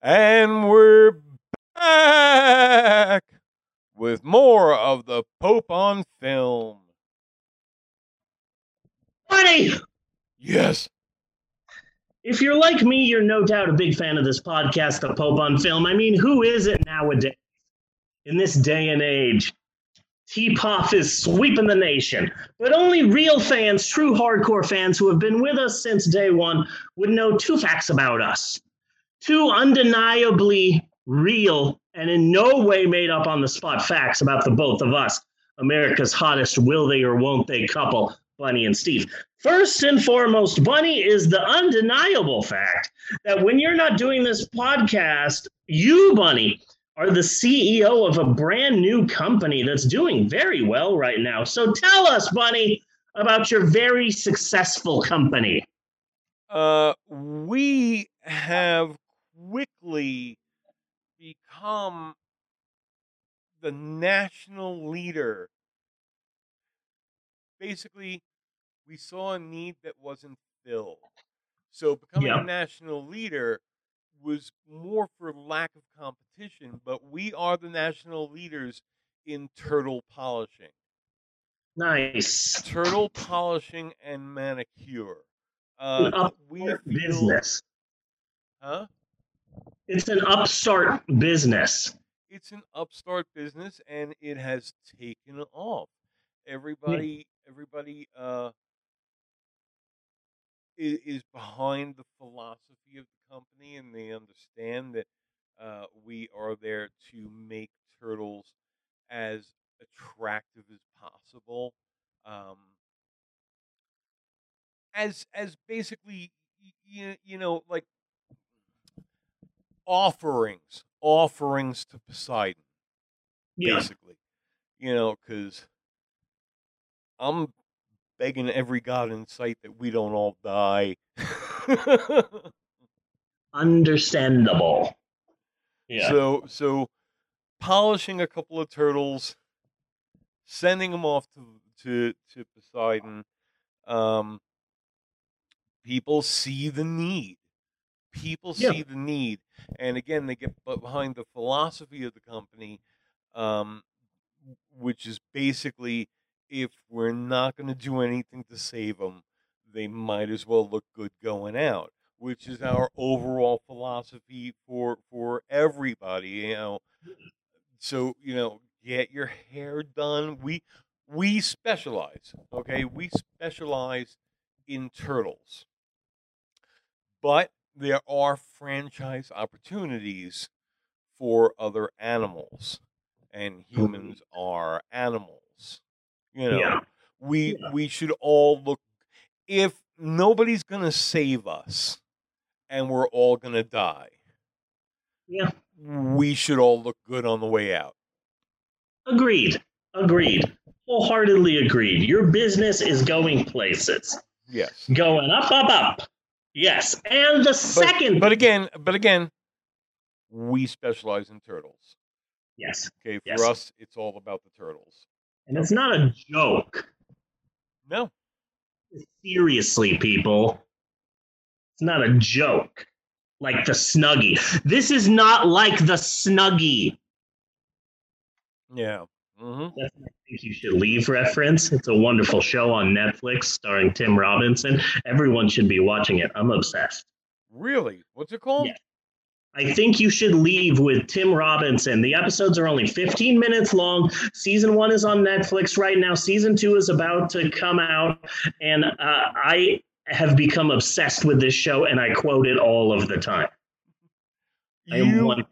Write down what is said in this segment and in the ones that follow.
And we're back with more of the Pope on film. Buddy, Yes. if you're like me, you're no doubt a big fan of this podcast, The Pope on Film. I mean, who isn't nowadays? In this day and age, T-Pop is sweeping the nation. But only real fans, true hardcore fans who have been with us since day one, would know two facts about us. Two undeniably real and in no way made up on the spot facts about the both of us, America's hottest will they or won't they couple, Bunny and Steve. First and foremost, Bunny is the undeniable fact that when you're not doing this podcast, you, Bunny, are the CEO of a brand new company that's doing very well right now. So tell us, Bunny, about your very successful company. Uh, we have quickly become the national leader. Basically, we saw a need that wasn't filled. So becoming Yeah. a national leader was more for lack of competition, but we are the national leaders in turtle polishing. Nice. Turtle polishing and manicure. Uh, we feel, business. huh? It's an upstart business. it's an upstart business and it has taken off. Everybody, everybody, uh, is, is behind the philosophy of the company, and they understand that uh, we are there to make turtles as attractive as possible. Um, as as basically, you, you know, like offerings, offerings to Poseidon Yeah. basically. You know, because I'm begging every god in sight that we don't all die. Understandable. Yeah. So, so polishing a couple of turtles, sending them off to to to Poseidon. Um, people see the need. People Yeah. see the need, and again, they get behind the philosophy of the company, um, which is basically if we're not going to do anything to save them, they might as well look good going out. Which is our overall philosophy for for everybody. You know, so you know, get your hair done. We we specialize. Okay, we specialize in turtles, but there are franchise opportunities for other animals, and mm-hmm. humans are animals. You know, Yeah. we Yeah. we should all look. If nobody's gonna save us, and we're all gonna die, Yeah. we should all look good on the way out. Agreed. Agreed. Wholeheartedly agreed. Your business is going places. Yes. Going up, up, up. Yes. And the But, second. but again, but again, we specialize in turtles. yes. Okay, for Yes. us, it's all about the turtles. And it's not a joke. No, Seriously, people. It's not a joke. Like the Snuggie. This is not like the Snuggie. yeah, hmm That's my Think You Should Leave reference. It's a wonderful show on Netflix starring Tim Robinson. Everyone should be watching it. I'm obsessed. really. What's it called? Yeah. I think you should leave with Tim Robinson. The episodes are only 15 minutes long. Season one is on Netflix right now. Season two is about to come out. And uh, I have become obsessed with this show and I quote it all of the time. I am You 100%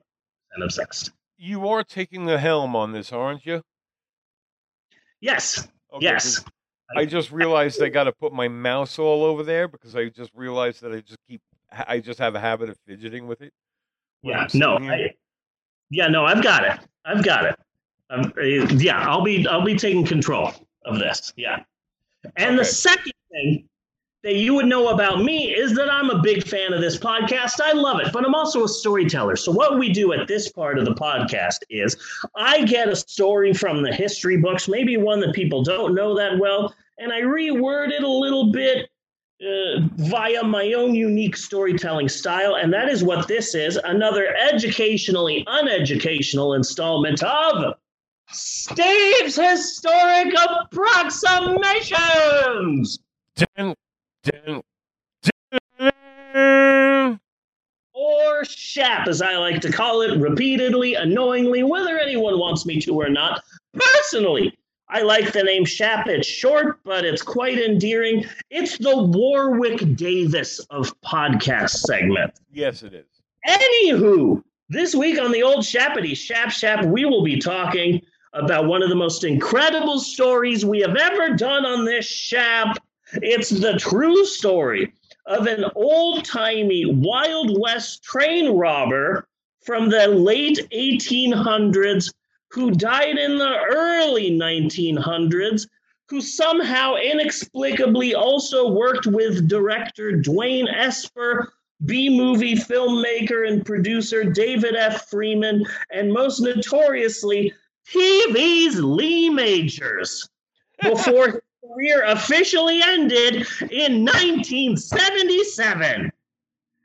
obsessed. you are taking the helm on this, aren't you? Yes. Okay, yes. I just realized I got to put my mouse all over there because I just realized that I just keep I just have a habit of fidgeting with it. Yeah. No. I, yeah. No. I've got it. I've got it. Um, uh, yeah. I'll be. I'll be taking control of this. Yeah. And the second thing that you would know about me is that I'm a big fan of this podcast. I love it, but I'm also a storyteller. So what we do at this part of the podcast is I get a story from the history books, maybe one that people don't know that well, and I reword it a little bit uh, via my own unique storytelling style. And that is what this is another educationally uneducational installment of Steve's Historic Approximations. Dun, dun, dun. Or SHAP, as I like to call it repeatedly, annoyingly, whether anyone wants me to or not. Personally, I like the name Shap. It's short, but it's quite endearing. It's the Warwick Davis of podcast segment. Yes, it is. Anywho, this week on the old Shappity Shap Shap, we will be talking about one of the most incredible stories we have ever done on this Shap. It's the true story of an old timey Wild West train robber from the late 1800s who died in the early 1900s, who somehow inexplicably also worked with director Dwain Esper, B movie filmmaker and producer David F. Friedman, and most notoriously, TV's Lee Majors, before career officially ended in 1977.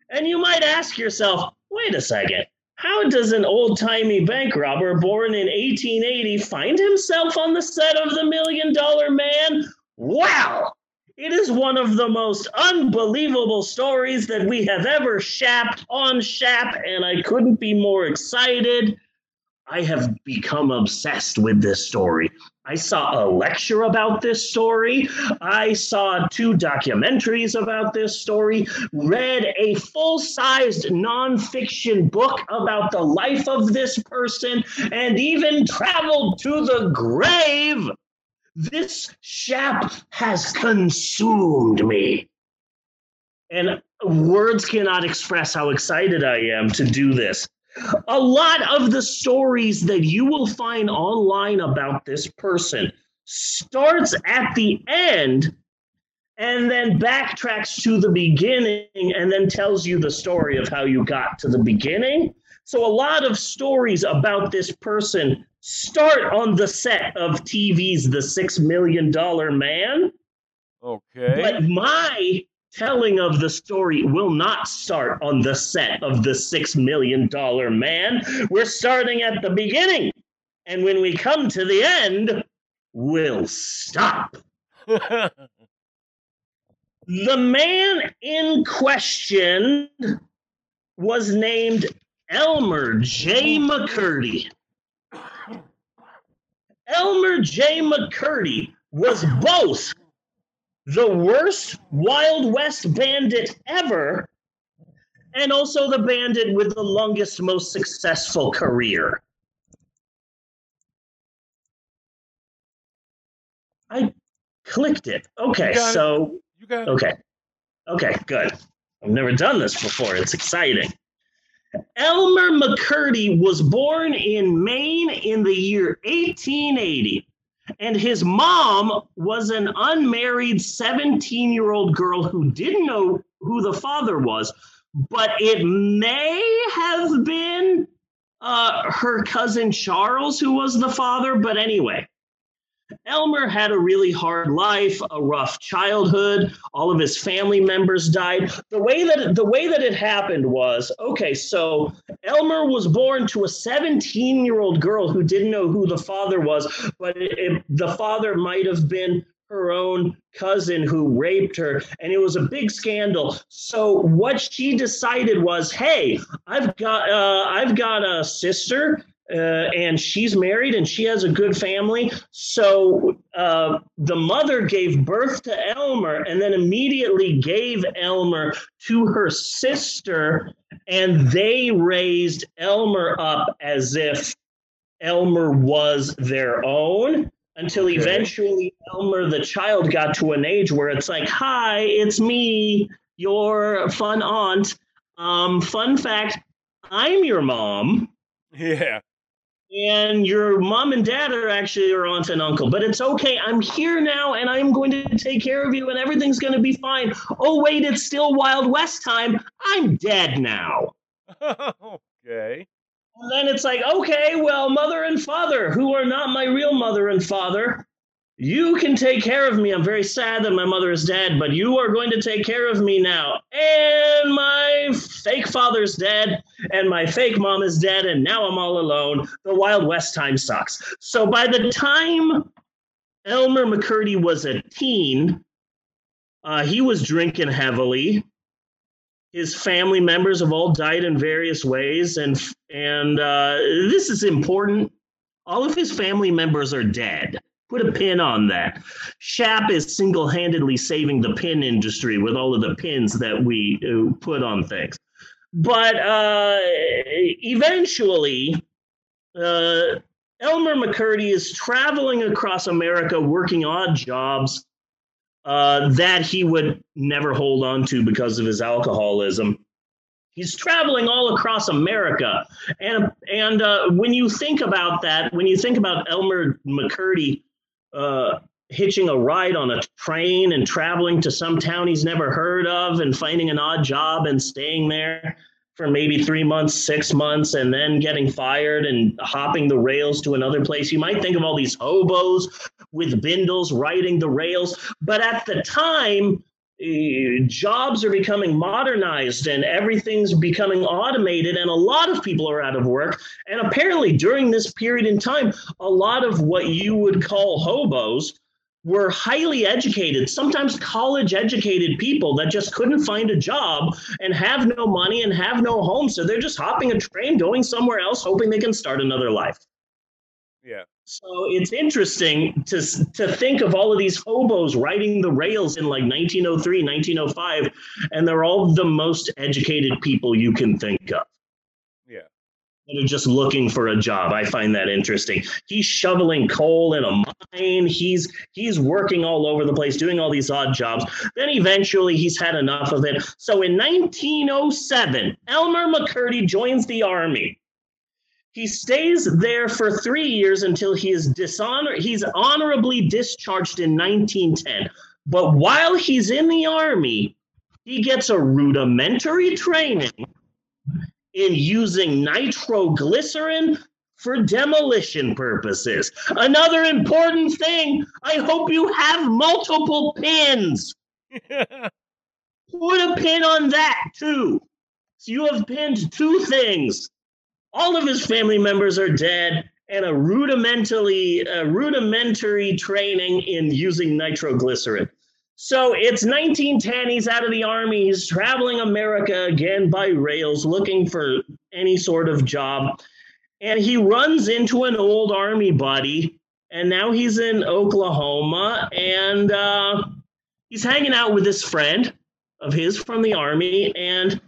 And you might ask yourself, wait a second, how does an old timey bank robber born in 1880 find himself on the set of The Million Dollar Man? Wow! it is one of the most unbelievable stories that we have ever shapped on Shap, and I couldn't be more excited. I have become obsessed with this story. I saw a lecture about this story. I saw two documentaries about this story, read a full sized nonfiction book about the life of this person, and even traveled to the grave. This shap has consumed me. And words cannot express how excited I am to do this. A lot of the stories that you will find online about this person starts at the end and then backtracks to the beginning and then tells you the story of how you got to the beginning. So a lot of stories about this person start on the set of TV's The Six Million Dollar Man. Okay. But my telling of the story will not start on the set of the Six Million Dollar Man. We're starting at the beginning. And when we come to the end, we'll stop. the man in question was named Elmer J. McCurdy. Elmer J. McCurdy was both the worst Wild West bandit ever, and also the bandit with the longest, most successful career. I clicked it. Okay, You got it. so you got it. Okay. Okay, good. I've never done this before. It's exciting. Elmer McCurdy was born in Maine in the year 1880, and his mom was an unmarried 17 year old girl who didn't know who the father was, but it may have been uh, her cousin Charles who was the father. But anyway, Elmer had a really hard life, a rough childhood. All of his family members died. The way that the way that it happened was okay. So Elmer was born to a 17-year-old girl who didn't know who the father was, but it, it- the father might have been her own cousin who raped her, and it was a big scandal. So what she decided was, hey, I've got uh, I've got a sister uh, and she's married and she has a good family. So uh, the mother gave birth to Elmer and then immediately gave Elmer to her sister, and they raised Elmer up as if Elmer was their own. Until Okay. eventually Elmer, the child, got to an age where it's like, "Hi, it's me, your fun aunt." Um, fun fact: I'm your mom Yeah. And your mom and dad are actually your aunt and uncle. But it's okay. I'm here now, and I'm going to take care of you, and everything's going to be fine. Oh wait, it's still Wild West time. I'm dead now. okay. And then it's like, okay, well, mother and father, who are not my real mother and father, you can take care of me. I'm very sad that my mother is dead, but you are going to take care of me now. And my fake father's dead, and my fake mom is dead, and now I'm all alone. The Wild West time sucks. So by the time Elmer McCurdy was a teen, uh, he was drinking heavily. His family members have all died in various ways, and and uh, this is important. All of his family members are dead. Put a pin on that. Shap is single handedly saving the pin industry with all of the pins that we uh, put on things. But uh, eventually, uh, Elmer McCurdy is traveling across America working odd jobs uh, that he would never hold on to because of his alcoholism. He's traveling all across America, and and uh, when you think about that, when you think about Elmer McCurdy uh, hitching a ride on a train and traveling to some town he's never heard of and finding an odd job and staying there for maybe three months, six months, and then getting fired and hopping the rails to another place. You might think of all these hobos with bindles riding the rails, but at the time, jobs are becoming modernized and everything's becoming automated and a lot of people are out of work. And apparently during this period in time a lot of what you would call hobos were highly educated sometimes college educated people that just couldn't find a job and have no money and have no home. So they're just hopping a train going somewhere else hoping they can start another life. Yeah so it's interesting to to think of all of these hobos riding the rails in like 1903, 1905, and they're all the most educated people you can think of. Yeah. That are just looking for a job. I find that interesting. He's shoveling coal in a mine. He's he's working all over the place, doing all these odd jobs. Then eventually he's had enough of it. So in 1907, Elmer McCurdy joins the army. He stays there for three years until he is dishonor. He's honorably discharged in 1910. But while he's in the army, he gets a rudimentary training in using nitroglycerin for demolition purposes. Another important thing I hope you have multiple pins. Put a pin on that too. So you have pinned two things all of his family members are dead, and a rudimentally a rudimentary training in using nitroglycerin. So it's 1910. He's out of the army. He's traveling America again by rails, looking for any sort of job. And he runs into an old army buddy. And now he's in Oklahoma. And uh, he's hanging out with this friend of his from the army. And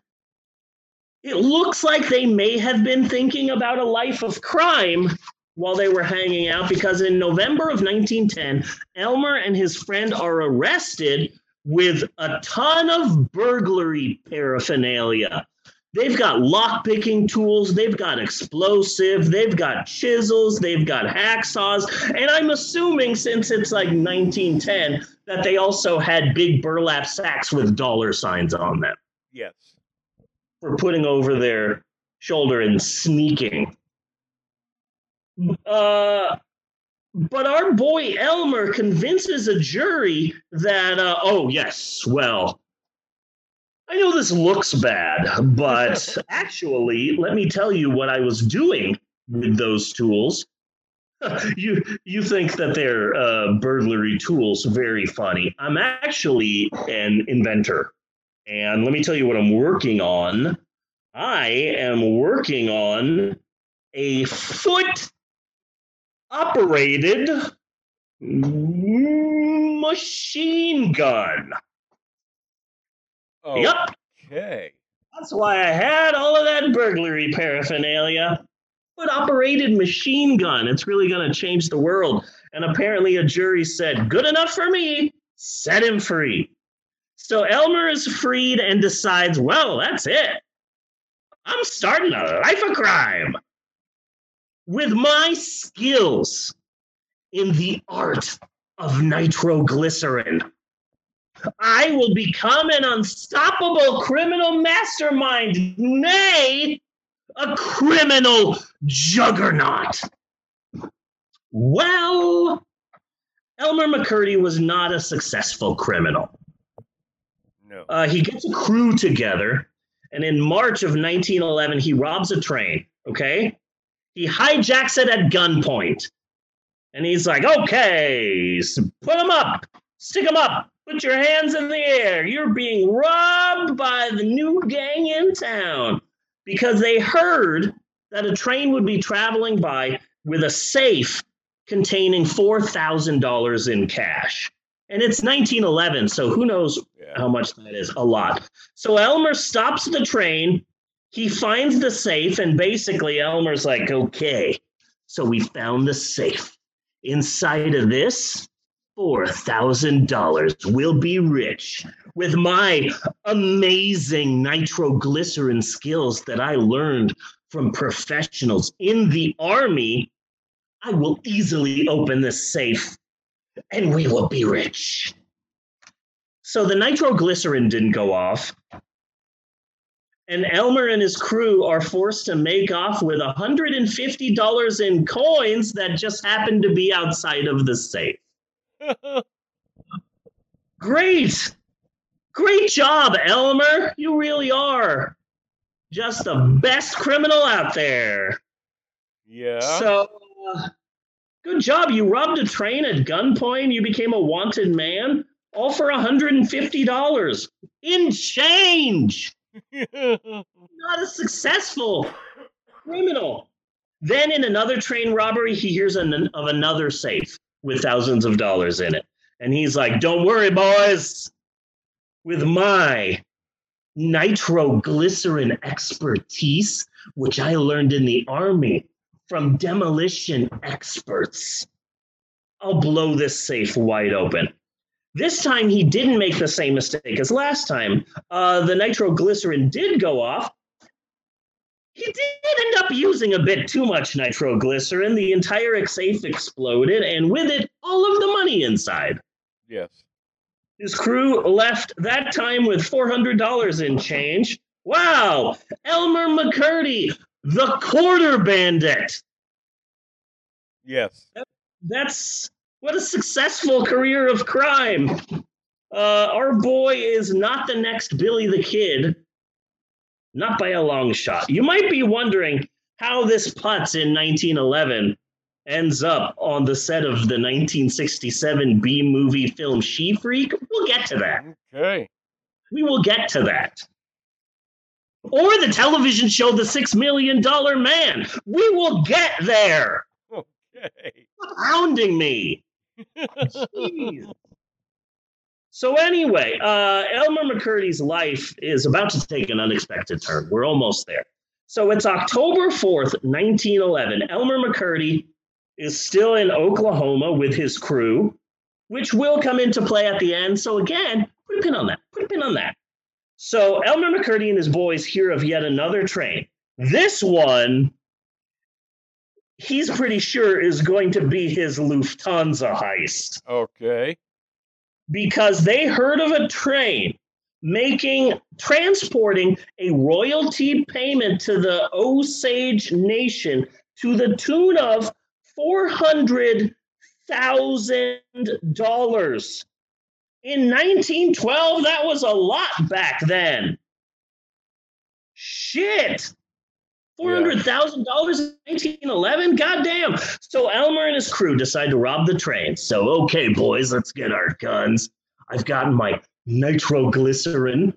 it looks like they may have been thinking about a life of crime while they were hanging out because in November of 1910, Elmer and his friend are arrested with a ton of burglary paraphernalia. They've got lock-picking tools, they've got explosive, they've got chisels, they've got hacksaws, and I'm assuming since it's like 1910 that they also had big burlap sacks with dollar signs on them. Yes for putting over their shoulder and sneaking. Uh, but our boy Elmer convinces a jury that, uh, oh, yes, well, I know this looks bad, but actually, let me tell you what I was doing with those tools. you you think that they're uh, burglary tools very funny. I'm actually an inventor. And let me tell you what I'm working on. I am working on a foot operated machine gun. Okay. Yep. That's why I had all of that burglary paraphernalia. Foot operated machine gun. It's really going to change the world. And apparently, a jury said, good enough for me, set him free. So Elmer is freed and decides, well, that's it. I'm starting a life of crime. With my skills in the art of nitroglycerin, I will become an unstoppable criminal mastermind, nay, a criminal juggernaut. Well, Elmer McCurdy was not a successful criminal. No. Uh, he gets a crew together, and in March of 1911, he robs a train. Okay, he hijacks it at gunpoint, and he's like, "Okay, s- put him up, stick him up, put your hands in the air. You're being robbed by the new gang in town." Because they heard that a train would be traveling by with a safe containing $4,000 in cash. And it's 1911, so who knows Yeah. how much that is? A lot. So Elmer stops the train. He finds the safe, and basically, Elmer's like, okay, so we found the safe. Inside of this, $4,000. We'll be rich. With my amazing nitroglycerin skills that I learned from professionals in the army, I will easily open this safe and we will be rich. So the nitroglycerin didn't go off. And Elmer and his crew are forced to make off with $150 in coins that just happened to be outside of the safe. Great. Great job, Elmer. You really are just the best criminal out there. yeah. So, uh, good job. You robbed a train at gunpoint. You became a wanted man, all for $150 in change. Not a successful criminal. Then, in another train robbery, he hears an, of another safe with thousands of dollars in it. And he's like, Don't worry, boys. With my nitroglycerin expertise, which I learned in the army from demolition experts, I'll blow this safe wide open. This time he didn't make the same mistake as last time. Uh, the nitroglycerin did go off. He did end up using a bit too much nitroglycerin. The entire safe exploded, and with it, all of the money inside. yes. His crew left that time with $400 in change. Wow! Elmer McCurdy, the quarter bandit. Yes. That's what a successful career of crime. Uh, our boy is not the next Billy the Kid, not by a long shot. You might be wondering how this putz in 1911 ends up on the set of the 1967 B movie film She Freak. We'll get to that. Okay. We will get to that. Or the television show The Six Million Dollar Man. We will get there. Okay. Stop hounding me. Jeez. So anyway, uh, Elmer McCurdy's life is about to take an unexpected turn. We're almost there. So it's October 4th, 1911. Elmer McCurdy is still in Oklahoma with his crew, which will come into play at the end. So again, put a pin on that. Put a pin on that. So Elmer McCurdy and his boys hear of yet another train. This one, he's pretty sure is going to be his Lufthansa heist Okay. because they heard of a train making transporting a royalty payment to the Osage Nation to the tune of four hundred thousand dollars. In 1912, that was a lot back then. Shit. $400,000 in 1911? Goddamn. So Elmer and his crew decide to rob the train. So, okay, boys, let's get our guns. I've gotten my nitroglycerin,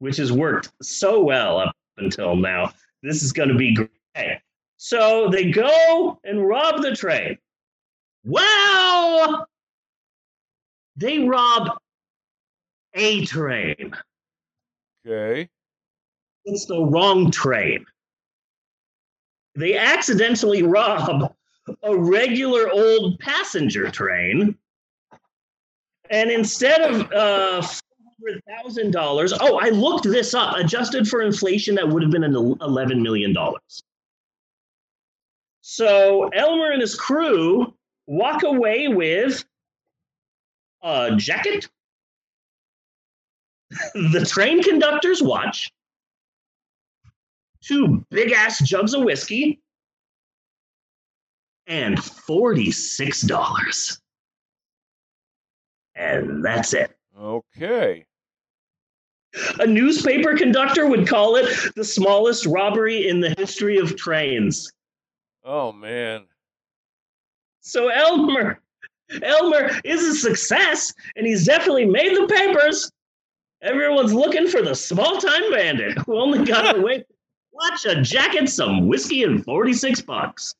which has worked so well up until now. This is going to be great. So they go and rob the train. Well, they rob a train. Okay. It's the wrong train. They accidentally rob a regular old passenger train. And instead of uh, $400,000, oh, I looked this up. Adjusted for inflation, that would have been an $11 million. So Elmer and his crew walk away with a jacket, the train conductor's watch, two big ass jugs of whiskey, and $46. And that's it. Okay. A newspaper conductor would call it the smallest robbery in the history of trains. Oh man. So Elmer, Elmer is a success, and he's definitely made the papers. Everyone's looking for the small-time bandit who only got away. Watch a jacket, some whiskey, and forty-six bucks.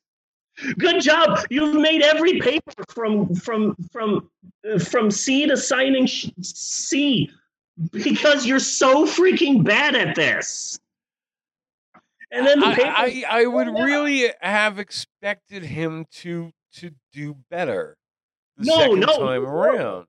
Good job. You've made every paper from from from uh, from C to signing sh- C because you're so freaking bad at this. And then the I, paper. I, I would really have expected him to to do better No, no, time he around.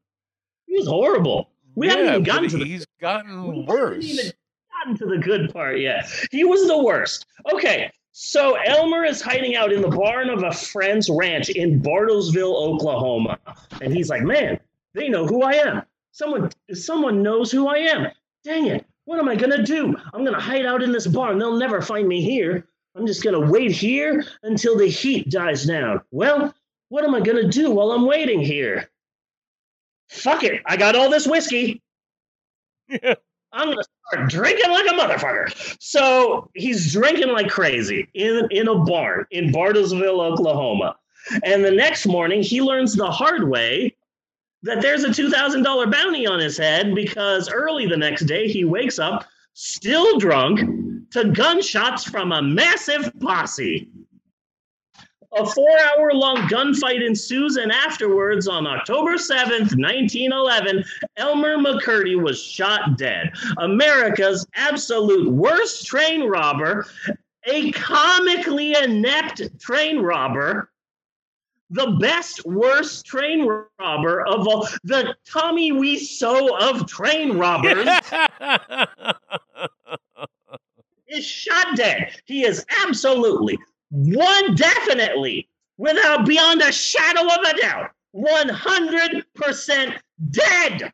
He was horrible. We yeah, haven't even gotten to the he's gotten worse. even gotten to the good part yet. He was the worst. Okay, so Elmer is hiding out in the barn of a friend's ranch in Bartlesville, Oklahoma, and he's like, "Man, they know who I am. Someone, someone knows who I am. Dang it! What am I gonna do? I'm gonna hide out in this barn. They'll never find me here. I'm just gonna wait here until the heat dies down. Well, what am I gonna do while I'm waiting here? Fuck it! I got all this whiskey." I'm gonna start drinking like a motherfucker. So he's drinking like crazy in in a barn in Bartlesville, Oklahoma. And the next morning, he learns the hard way that there's a two thousand dollar bounty on his head because early the next day he wakes up still drunk to gunshots from a massive posse. A four hour long gunfight ensues, and afterwards, on October 7th, 1911, Elmer McCurdy was shot dead. America's absolute worst train robber, a comically inept train robber, the best worst train robber of all, the Tommy Wiseau of train robbers is shot dead. He is absolutely one definitely, without beyond a shadow of a doubt, 100% dead.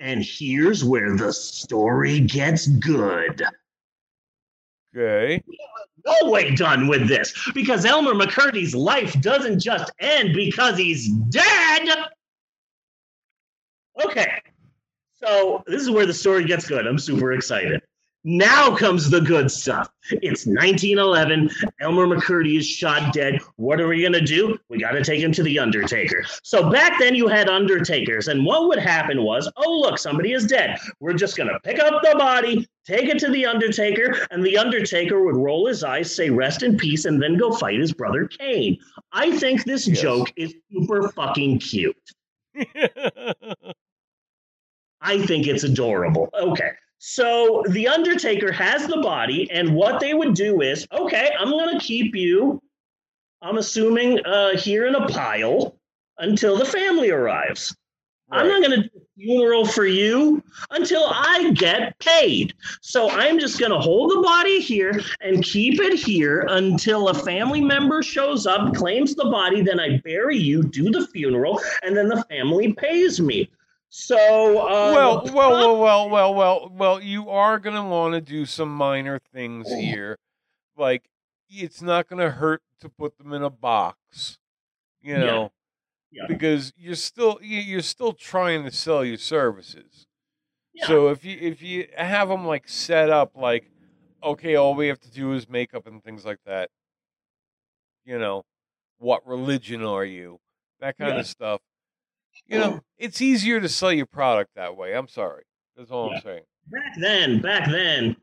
And here's where the story gets good. okay. No way done with this because Elmer McCurdy's life doesn't just end because he's dead. Okay, so this is where the story gets good. I'm super excited. Now comes the good stuff. It's 1911. Elmer McCurdy is shot dead. What are we going to do? We got to take him to the Undertaker. So back then you had Undertakers, and what would happen was, oh, look, somebody is dead. We're just going to pick up the body, take it to the Undertaker, and the Undertaker would roll his eyes, say, rest in peace, and then go fight his brother Kane. I think this Yes. joke is super fucking cute. I think it's adorable. Okay. So the Undertaker has the body, and what they would do is, okay, I'm going to keep you, I'm assuming, uh, here in a pile until the family arrives. I'm not going to do a funeral for you until I get paid. So I'm just going to hold the body here and keep it here until a family member shows up, claims the body, then I bury you, do the funeral, and then the family pays me. So, uh, well, well, well, well, well, well, well. You are gonna want to do some minor things here, like it's not gonna hurt to put them in a box, you know, Yeah. because you're still you- you're still trying to sell your services. Yeah. So if you if you have them like set up like, okay, all we have to do is makeup and things like that. You know, what religion are you? That kind Yeah. of stuff. You know, it's easier to sell your product that way. I'm sorry. That's all Yeah. I'm saying. back then, back then,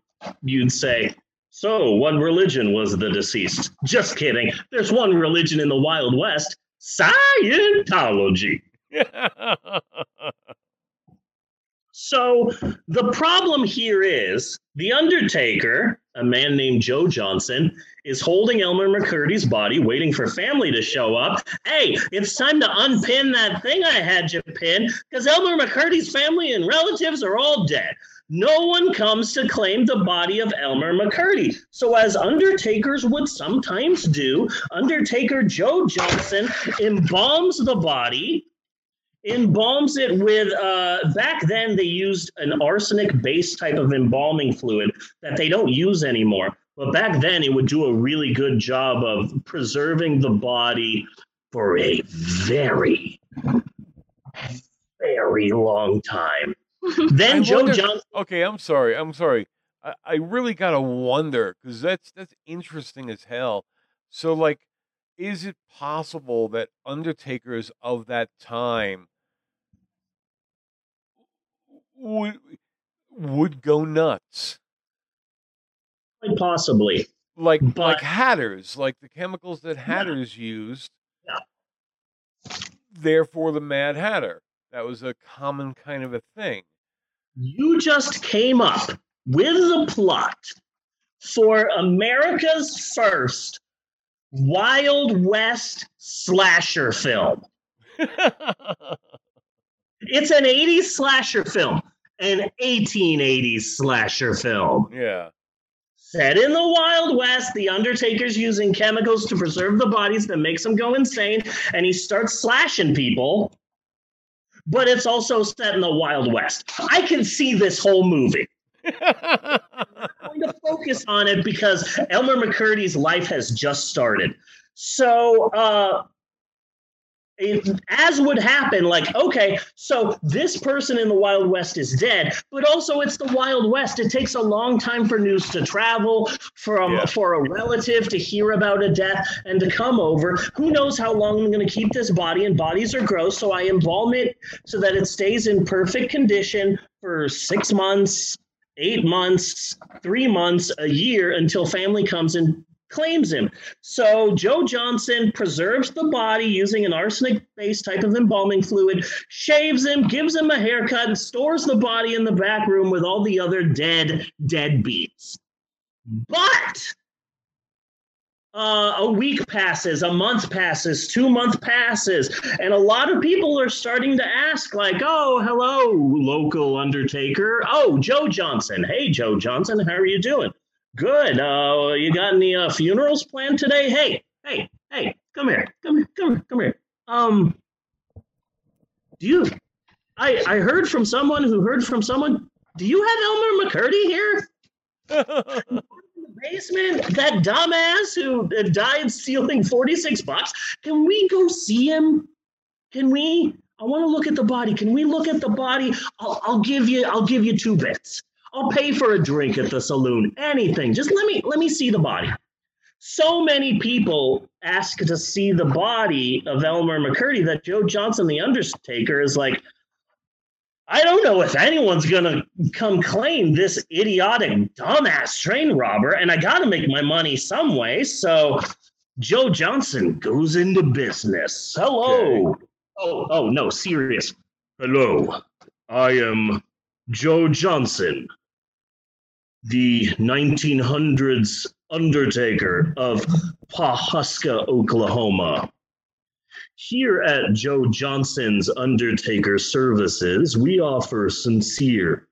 you'd say, so what religion was the deceased? Just kidding. There's one religion in the Wild West Scientology. So the problem here is the Undertaker, a man named Joe Johnson, is holding Elmer McCurdy's body, waiting for family to show up. Hey, it's time to unpin that thing I had you pin because Elmer McCurdy's family and relatives are all dead. No one comes to claim the body of Elmer McCurdy. So, as Undertakers would sometimes do, Undertaker Joe Johnson embalms the body embalms it with uh back then they used an arsenic based type of embalming fluid that they don't use anymore but back then it would do a really good job of preserving the body for a very Very long time. Then I Joe wonder- Johnson. Okay, I'm sorry. I'm sorry. I, I really gotta wonder because that's that's interesting as hell. So, like, is it possible that undertakers of that time would would go nuts, Quite possibly. like like hatters, like the chemicals that hatters used? Yeah. Therefore, the Mad Hatter. That was a common kind of a thing. You just came up with the plot for America's first Wild West slasher film. It's an 80s slasher film, an 1880s slasher film. yeah. Set in the Wild West, the Undertaker's using chemicals to preserve the bodies that makes him go insane, and he starts slashing people. But it's also set in the Wild West. I can see this whole movie. I'm going to focus on it because Elmer McCurdy's life has just started. So, uh, it, as would happen, like, okay, so this person in the Wild West is dead, but also it's the Wild West. It takes a long time for news to travel, from Yeah. for a relative to hear about a death and to come over. Who knows how long I'm going to keep this body? And bodies are gross, so I embalm it so that it stays in perfect condition for six months, eight months, three months, a year until family comes and claims him. So Joe Johnson preserves the body using an arsenic based type of embalming fluid, shaves him, gives him a haircut, and stores the body in the back room with all the other dead dead beats. But uh, a week passes, a month passes, two month passes, and a lot of people are starting to ask, like, "Oh, hello, local Undertaker. Oh, Joe Johnson. Hey, Joe Johnson, how are you doing? Good. Uh, you got any uh, funerals planned today? Hey, hey, hey, come here, come here, come here, come here. Um, do you? I I heard from someone who heard from someone. Do you have Elmer McCurdy here? in the basement, that dumbass who died stealing 46 bucks. Can we go see him? Can we? I want to look at the body. Can we look at the body? I'll, I'll give you. I'll give you two bits. I'll pay for a drink at the saloon. Anything. Just let me let me see the body. So many people ask to see the body of Elmer McCurdy that Joe Johnson, the Undertaker, is like, I don't know if anyone's gonna come claim this idiotic dumbass train robber, and I gotta make my money some way. So Joe Johnson goes into business. Hello. Oh, oh no, serious. Hello. I am Joe Johnson, the 1900s Undertaker of Pawhuska, Oklahoma. Here at Joe Johnson's Undertaker Services, we offer sincere,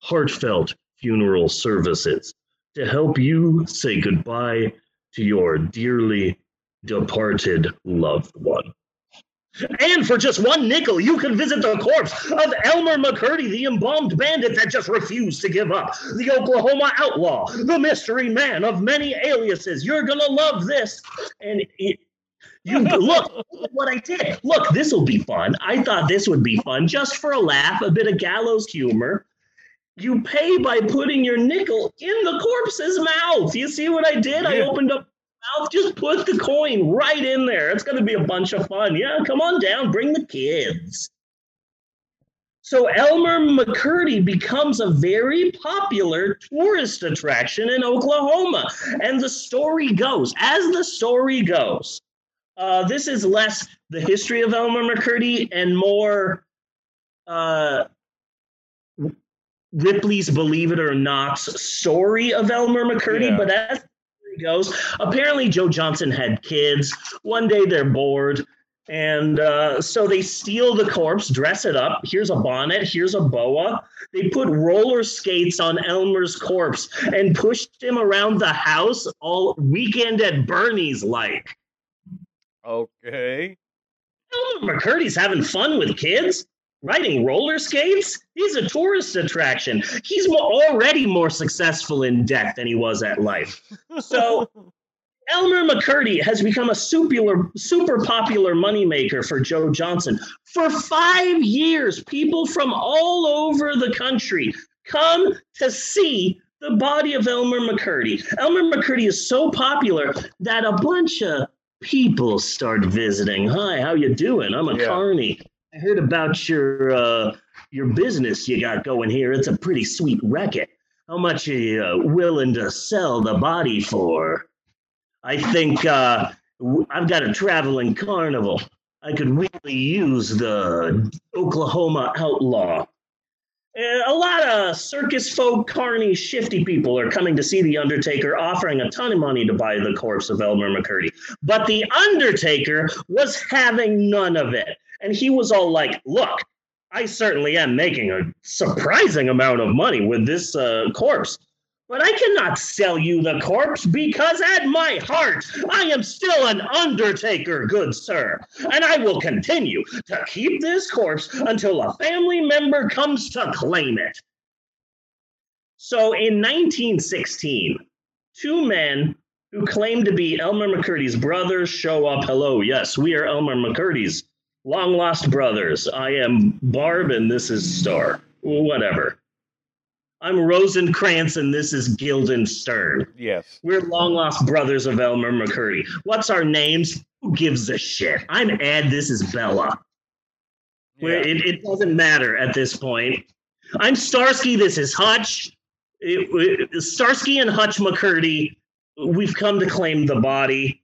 heartfelt funeral services to help you say goodbye to your dearly departed loved one. And for just one nickel, you can visit the corpse of Elmer McCurdy, the embalmed bandit that just refused to give up, the Oklahoma outlaw, the mystery man of many aliases. You're gonna love this. And it, you look look what I did. Look, this will be fun. I thought this would be fun, just for a laugh, a bit of gallows humor. You pay by putting your nickel in the corpse's mouth. You see what I did? I opened up mouth, just put the coin right in there. It's going to be a bunch of fun. Yeah, come on down, bring the kids. So Elmer McCurdy becomes a very popular tourist attraction in Oklahoma. And the story goes, as the story goes, uh, this is less the history of Elmer McCurdy and more uh, Ripley's Believe It or Not story of Elmer McCurdy. Yeah. But as goes. Apparently, Joe Johnson had kids. One day they're bored. And uh, so they steal the corpse, dress it up. Here's a bonnet, here's a boa. They put roller skates on Elmer's corpse and pushed him around the house all weekend at Bernie's like. Okay. Elmer McCurdy's having fun with kids, riding roller skates. He's a tourist attraction. He's mo- already more successful in death than he was at life. So Elmer McCurdy has become a super, super popular moneymaker for Joe Johnson. For five years, people from all over the country come to see the body of Elmer McCurdy. Elmer McCurdy is so popular that a bunch of people start visiting. Hi, how you doing? I'm a Yeah. carny. I heard about your uh, your business you got going here. It's a pretty sweet racket. How much are you uh, willing to sell the body for? I think uh, I've got a traveling carnival. I could really use the Oklahoma outlaw. Uh, a lot of circus folk, carny, shifty people are coming to see The Undertaker, offering a ton of money to buy the corpse of Elmer McCurdy. But The Undertaker was having none of it. And he was all like, Look, I certainly am making a surprising amount of money with this uh, corpse. But I cannot sell you the corpse because at my heart, I am still an undertaker, good sir. And I will continue to keep this corpse until a family member comes to claim it. So in 1916, two men who claim to be Elmer McCurdy's brothers show up. Hello, yes, we are Elmer McCurdy's long lost brothers. I am Barb and this is Star. Whatever. I'm Rosencrantz and this is Guildenstern. Yes. We're long lost brothers of Elmer McCurdy. What's our names? Who gives a shit? I'm Ed. This is Bella. Where Yeah. it, it doesn't matter at this point. I'm Starsky. This is Hutch. It- it- Starsky and Hutch McCurdy. We've come to claim the body.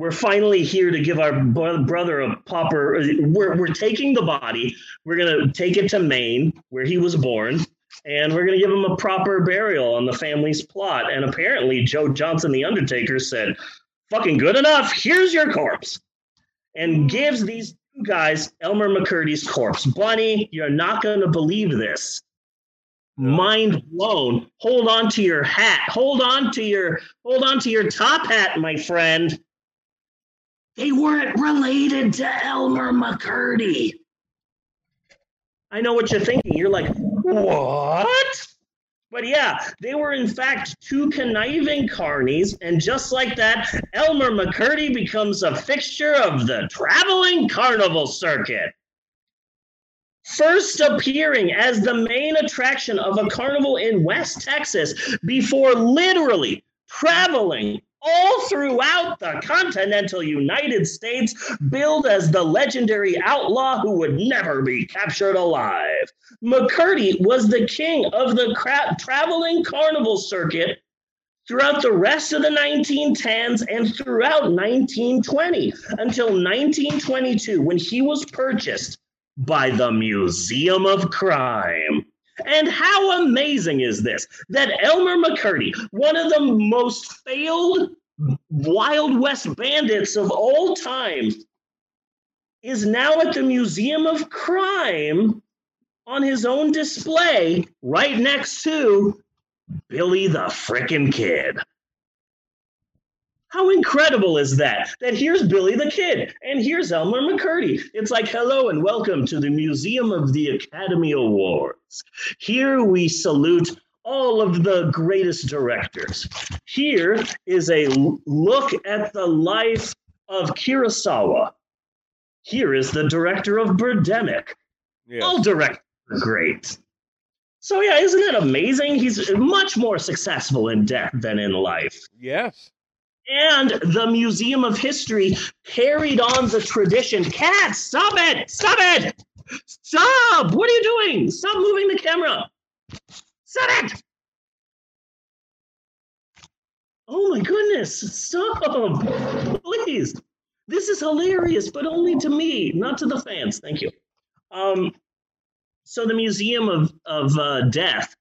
We're finally here to give our brother a proper. We're, we're taking the body. We're going to take it to Maine, where he was born, and we're going to give him a proper burial on the family's plot. And apparently, Joe Johnson, the Undertaker, said, fucking good enough. Here's your corpse. And gives these two guys Elmer McCurdy's corpse. Bunny, you're not going to believe this. Mind blown. Hold on to your hat. Hold on to your hold on to your top hat, my friend. They weren't related to Elmer McCurdy. I know what you're thinking. You're like, what? But yeah, they were in fact two conniving carnies, and just like that, Elmer McCurdy becomes a fixture of the traveling carnival circuit. First appearing as the main attraction of a carnival in West Texas before literally traveling all throughout the continental United States, billed as the legendary outlaw who would never be captured alive. McCurdy was the king of the cra- traveling carnival circuit throughout the rest of the 1910s and throughout 1920 until 1922 when he was purchased by the Museum of Crime. And how amazing is this that Elmer McCurdy, one of the most failed Wild West bandits of all time, is now at the Museum of Crime on his own display right next to Billy the Frickin' Kid. How incredible is that? That here's Billy the Kid and here's Elmer McCurdy. It's like, hello and welcome to the Museum of the Academy Awards. Here we salute all of the greatest directors. Here is a look at the life of Kurosawa. Here is the director of Birdemic. All directors are great. So yeah, isn't it amazing? He's much more successful in death than in life. Yes. And the Museum of History carried on the tradition. Cat, stop it! Stop it! Stop! What are you doing? Stop moving the camera. Stop it! Oh my goodness, stop! Please. This is hilarious, but only to me, not to the fans. Thank you. Um, so the Museum of, of uh, Death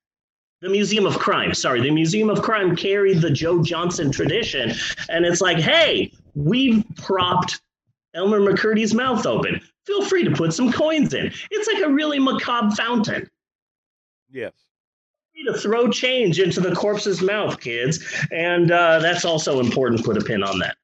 the Museum of Crime, sorry, the Museum of Crime carried the Joe Johnson tradition. And it's like, hey, we've propped Elmer McCurdy's mouth open. Feel free to put some coins in. It's like a really macabre fountain. Yes. To throw change into the corpse's mouth, kids. And uh, that's also important. Put a pin on that.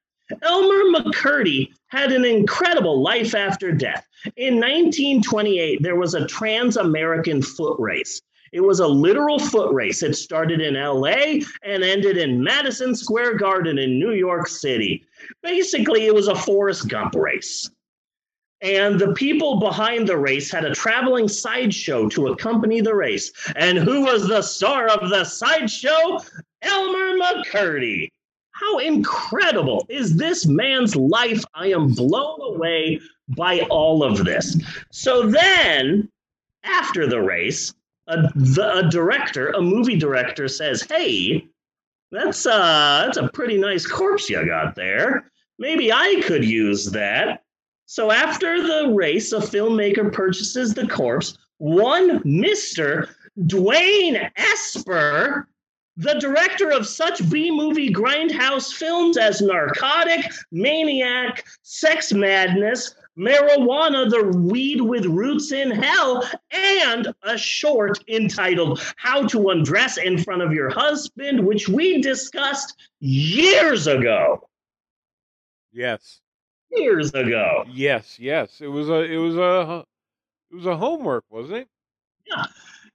Elmer McCurdy had an incredible life after death. In 1928, there was a trans American foot race. It was a literal foot race. It started in LA and ended in Madison Square Garden in New York City. Basically, it was a Forrest Gump race. And the people behind the race had a traveling sideshow to accompany the race. And who was the star of the sideshow? Elmer McCurdy. How incredible is this man's life? I am blown away by all of this. So then, after the race, a, the, a director, a movie director says, Hey, that's, uh, that's a pretty nice corpse you got there. Maybe I could use that. So after the race, a filmmaker purchases the corpse. One Mr. Dwain Esper, the director of such B movie grindhouse films as Narcotic, Maniac, Sex Madness, Marijuana, the weed with roots in hell, and a short entitled How to Undress in Front of Your Husband, which we discussed years ago. Yes. Years ago. Yes, yes. It was a it was a it was a homework, wasn't it? Yeah.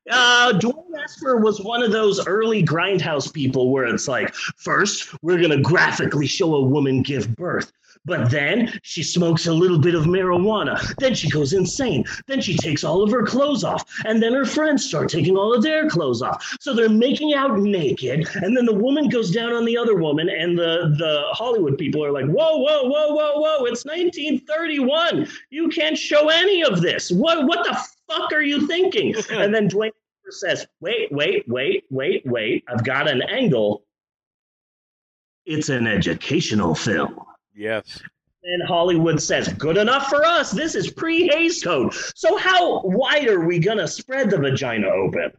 Uh, Dwain Esper was one of those early grindhouse people where it's like, first, we're going to graphically show a woman give birth. But then she smokes a little bit of marijuana. Then she goes insane. Then she takes all of her clothes off. And then her friends start taking all of their clothes off. So they're making out naked. And then the woman goes down on the other woman. And the, the Hollywood people are like, whoa, whoa, whoa, whoa, whoa. It's 1931. You can't show any of this. What, what the fuck are you thinking? and then Dwain says, wait, wait, wait, wait, wait. I've got an angle. It's an educational film. Yes. And Hollywood says, good enough for us. This is pre Hays Code. So, how wide are we going to spread the vagina open?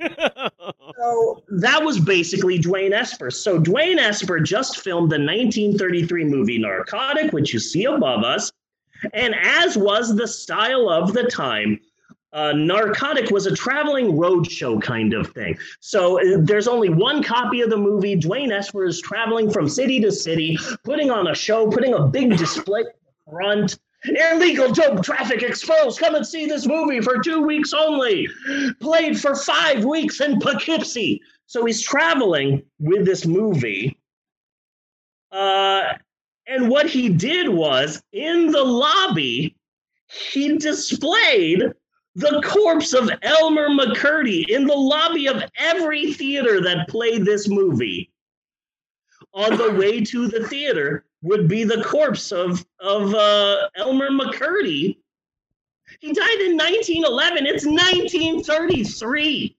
so, that was basically Dwain Esper. So, Dwain Esper just filmed the 1933 movie Narcotic, which you see above us. And as was the style of the time, uh, Narcotic was a traveling roadshow kind of thing. So uh, there's only one copy of the movie. Dwain Esper is traveling from city to city, putting on a show, putting a big display in front. Illegal dope traffic exposed. Come and see this movie for two weeks only. Played for five weeks in Poughkeepsie. So he's traveling with this movie. Uh, and what he did was in the lobby, he displayed the corpse of Elmer McCurdy in the lobby of every theater that played this movie. On the way to the theater would be the corpse of, of uh, Elmer McCurdy. He died in 1911. It's 1933.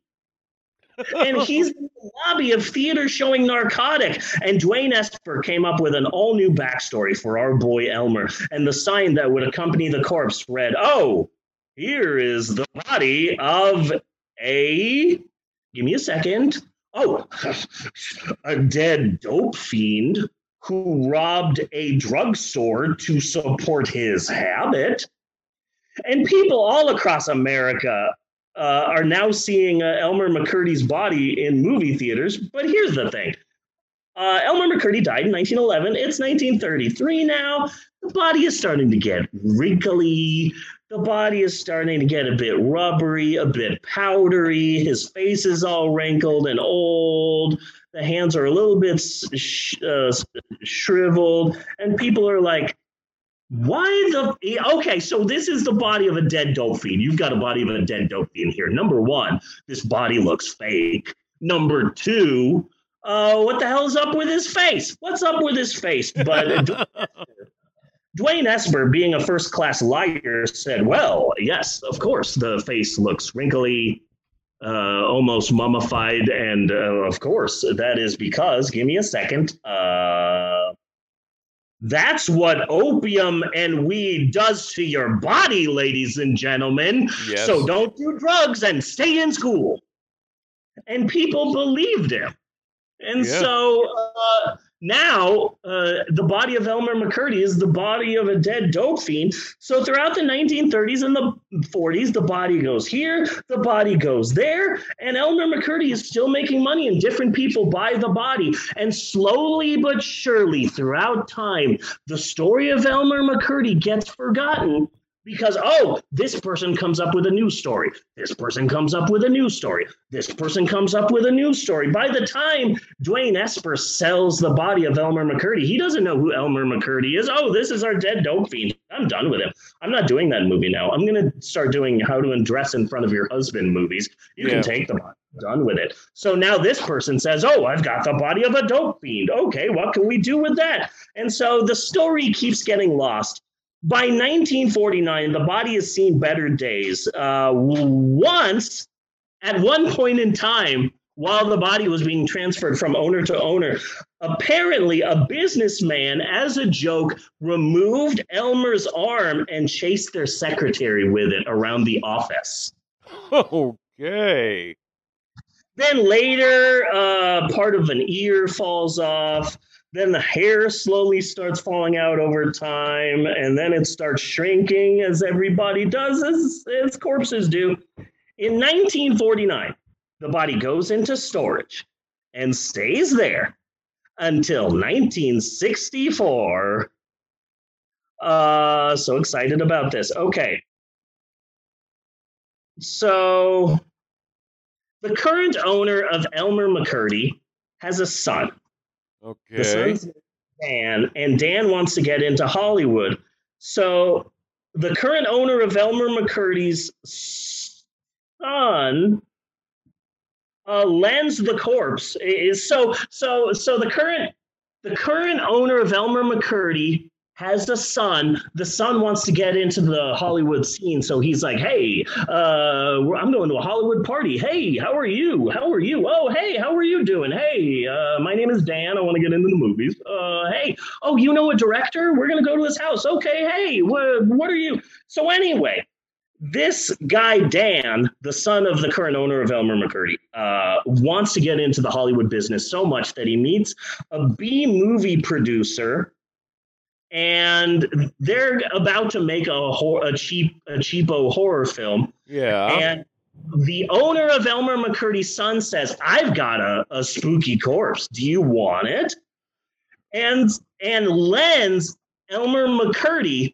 and he's in the lobby of theater showing narcotic. And Dwain Esper came up with an all new backstory for our boy Elmer. And the sign that would accompany the corpse read, Oh, here is the body of a. Give me a second. Oh, a dead dope fiend who robbed a drugstore to support his habit. And people all across America uh, are now seeing uh, Elmer McCurdy's body in movie theaters. But here's the thing uh, Elmer McCurdy died in 1911. It's 1933 now. The body is starting to get wrinkly the body is starting to get a bit rubbery, a bit powdery. His face is all wrinkled and old. The hands are a little bit sh- uh, shriveled. And people are like, why the. Okay, so this is the body of a dead dope fiend. You've got a body of a dead dope fiend here. Number one, this body looks fake. Number two, uh, what the hell's up with his face? What's up with his face? But Dwain Esper, being a first class liar, said, Well, yes, of course, the face looks wrinkly, uh, almost mummified. And uh, of course, that is because, give me a second, uh, that's what opium and weed does to your body, ladies and gentlemen. Yes. So don't do drugs and stay in school. And people believed him. And yeah. so, uh, now, uh, the body of Elmer McCurdy is the body of a dead dope fiend. So, throughout the 1930s and the 40s, the body goes here, the body goes there, and Elmer McCurdy is still making money, and different people buy the body. And slowly but surely, throughout time, the story of Elmer McCurdy gets forgotten because oh this person comes up with a new story. This person comes up with a new story. This person comes up with a new story. By the time dwain esper sells the body of elmer mccurdy he doesn't know who elmer mccurdy is. Oh this is our dead dope fiend. I'm done with him. I'm not doing that movie now. I'm going to start doing how to undress in front of your husband movies. You Yeah. can take them on done with it. So now this person says oh i've got the body of a dope fiend. Okay what can we do with that? And so the story keeps getting lost by 1949, the body has seen better days. Uh, once, at one point in time, while the body was being transferred from owner to owner, apparently a businessman, as a joke, removed Elmer's arm and chased their secretary with it around the office. Okay. Then later, uh, part of an ear falls off. Then the hair slowly starts falling out over time, and then it starts shrinking as everybody does, as, as corpses do. In 1949, the body goes into storage and stays there until 1964. Uh, so excited about this. Okay. So the current owner of Elmer McCurdy has a son. The Okay. son's Dan, and Dan wants to get into Hollywood. So the current owner of Elmer McCurdy's son uh, lends the corpse. Is so so so the current the current owner of Elmer McCurdy has a son. The son wants to get into the Hollywood scene, so he's like, "Hey, uh, I'm going to a Hollywood party. Hey, how are you? How are you? Oh, hey, how are you doing? Hey, uh, my name is Dan. I want to get into the movies. Uh, hey, oh, you know a director? We're gonna go to his house. Okay, hey, what what are you? So anyway, this guy Dan, the son of the current owner of Elmer McCurdy, uh, wants to get into the Hollywood business so much that he meets a B movie producer, and they're about to make a hor- a cheap a cheapo horror film. Yeah. And the owner of Elmer McCurdy's son says, I've got a, a spooky corpse. Do you want it? And and lends Elmer McCurdy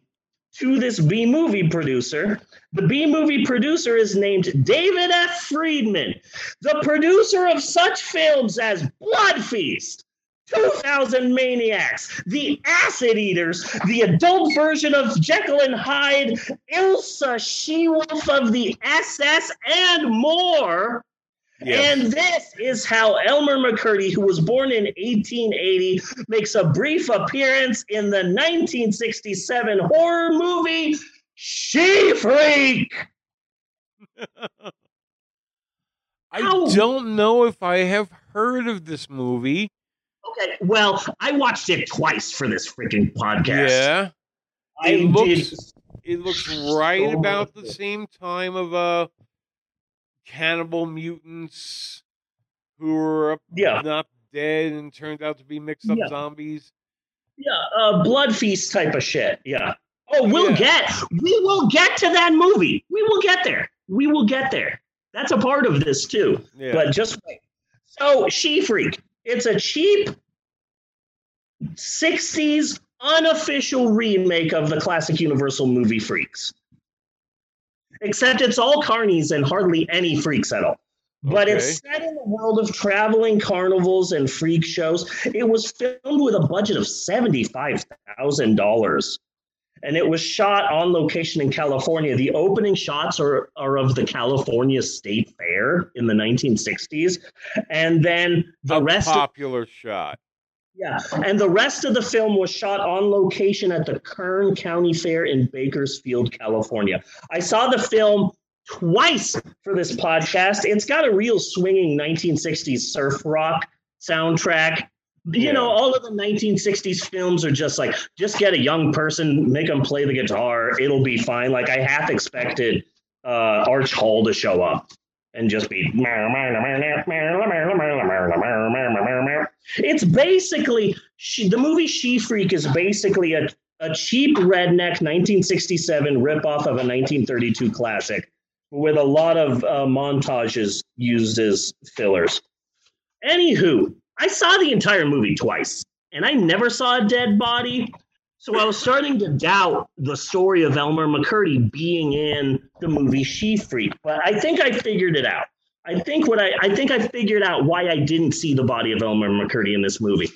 to this B movie producer. The B movie producer is named David F. Friedman, the producer of such films as Blood Feast. 2000 Maniacs, The Acid Eaters, the adult version of Jekyll and Hyde, Ilsa, She Wolf of the SS, and more. And this is how Elmer McCurdy, who was born in 1880, makes a brief appearance in the 1967 horror movie She Freak. I don't know if I have heard of this movie. Okay, well, I watched it twice for this freaking podcast. Yeah. I It did. looks- It looks right So about the same time of uh cannibal mutants who were up, Yeah, not dead and turned out to be mixed up Yeah. zombies. yeah, uh, blood feast type of shit. Yeah. Oh, we'll Yeah. get, we will get to that movie. We will get there. We will get there. That's a part of this too. Yeah. But just wait. So, She Freak. It's a cheap 60s unofficial remake of the classic Universal movie Freaks. Except it's all carnies and hardly any freaks at all. But Okay. it's set in the world of traveling carnivals and freak shows. It was filmed with a budget of $75,000. And it was shot on location in California. The opening shots are, are of the California State Fair in the 1960s. And then the a rest of popular shot. Yeah, and the rest of the film was shot on location at the Kern County Fair in Bakersfield, California. I saw the film twice for this podcast. It's got a real swinging 1960s surf rock soundtrack. You know, all of the 1960s films are just like, just get a young person, make them play the guitar, it'll be fine. Like, I half expected uh, Arch Hall to show up and just be. It's basically she, the movie She Freak is basically a, a cheap redneck 1967 ripoff of a 1932 classic with a lot of uh, montages used as fillers. Anywho, I saw the entire movie twice and I never saw a dead body. So I was starting to doubt the story of Elmer McCurdy being in the movie She Freak, but I think I figured it out. I think what I I think I figured out why I didn't see the body of Elmer McCurdy in this movie.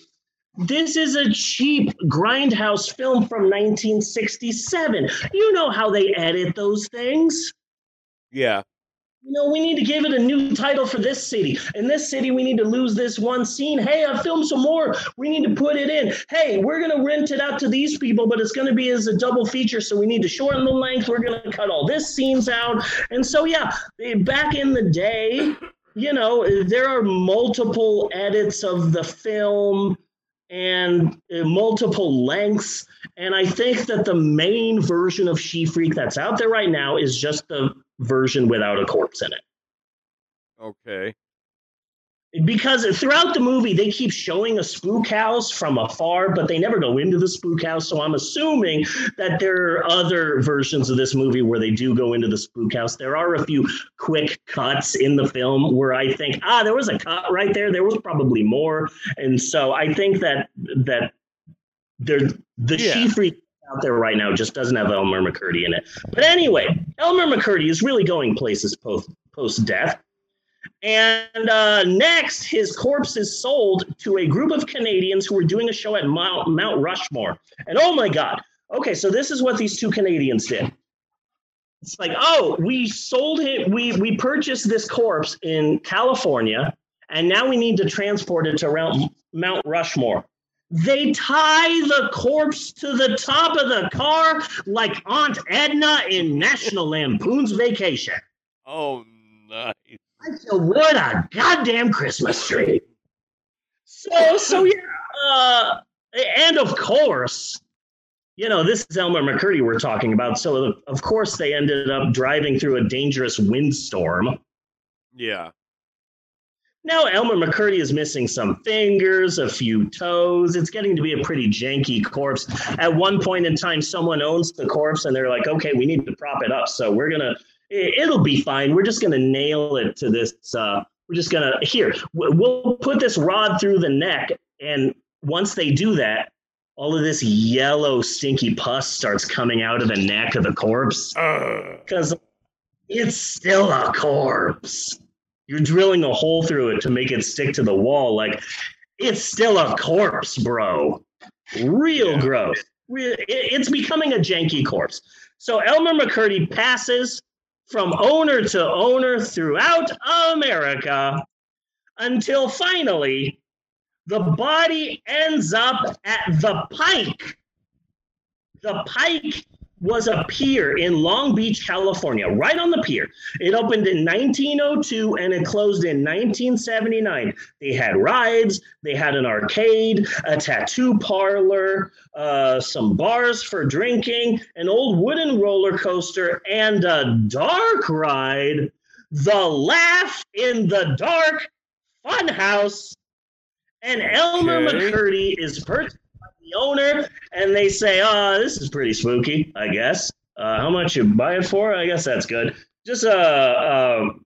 This is a cheap grindhouse film from 1967. You know how they edit those things. Yeah. You know, we need to give it a new title for this city. In this city, we need to lose this one scene. Hey, I filmed some more. We need to put it in. Hey, we're going to rent it out to these people, but it's going to be as a double feature. So we need to shorten the length. We're going to cut all this scenes out. And so, yeah, back in the day, you know, there are multiple edits of the film and uh, multiple lengths. And I think that the main version of She Freak that's out there right now is just the version without a corpse in it. Okay. Because throughout the movie, they keep showing a spook house from afar, but they never go into the spook house. So I'm assuming that there are other versions of this movie where they do go into the spook house. There are a few quick cuts in the film where I think, ah, there was a cut right there. There was probably more. And so I think that that there the Yeah. she freak out there right now just doesn't have Elmer McCurdy in it. But anyway, Elmer McCurdy is really going places post post death. And uh, next, his corpse is sold to a group of Canadians who were doing a show at Mount, Mount Rushmore. And oh my God. Okay, so this is what these two Canadians did. It's like, oh, we sold him, we, we purchased this corpse in California, and now we need to transport it to Mount Rushmore. They tie the corpse to the top of the car like Aunt Edna in National Lampoon's Vacation. Oh, nice. I said, what a goddamn Christmas tree. So, so yeah, uh, and of course, you know, this is Elmer McCurdy we're talking about. So, of course, they ended up driving through a dangerous windstorm. Yeah. Now, Elmer McCurdy is missing some fingers, a few toes. It's getting to be a pretty janky corpse. At one point in time, someone owns the corpse and they're like, okay, we need to prop it up. So we're going to, it'll be fine. We're just going to nail it to this. Uh, we're just going to, here, we'll put this rod through the neck. And once they do that, all of this yellow, stinky pus starts coming out of the neck of the corpse Uh, because it's still a corpse. You're drilling a hole through it to make it stick to the wall. Like it's still a corpse, bro. Real Yeah. gross. Real, it- it's becoming a janky corpse. So Elmer McCurdy passes from owner to owner throughout America until finally the body ends up at the Pike. The Pike was a pier in Long Beach, California, right on the pier. It opened in 1902 and it closed in 1979. They had rides, they had an arcade, a tattoo parlor, uh, some bars for drinking, an old wooden roller coaster, and a dark ride, the Laugh in the Dark Funhouse. And Elmer Okay. McCurdy is by the owner, and they say, "Oh, this is pretty spooky, I guess. Uh, how much you buy it for? I guess that's good. Just uh, um,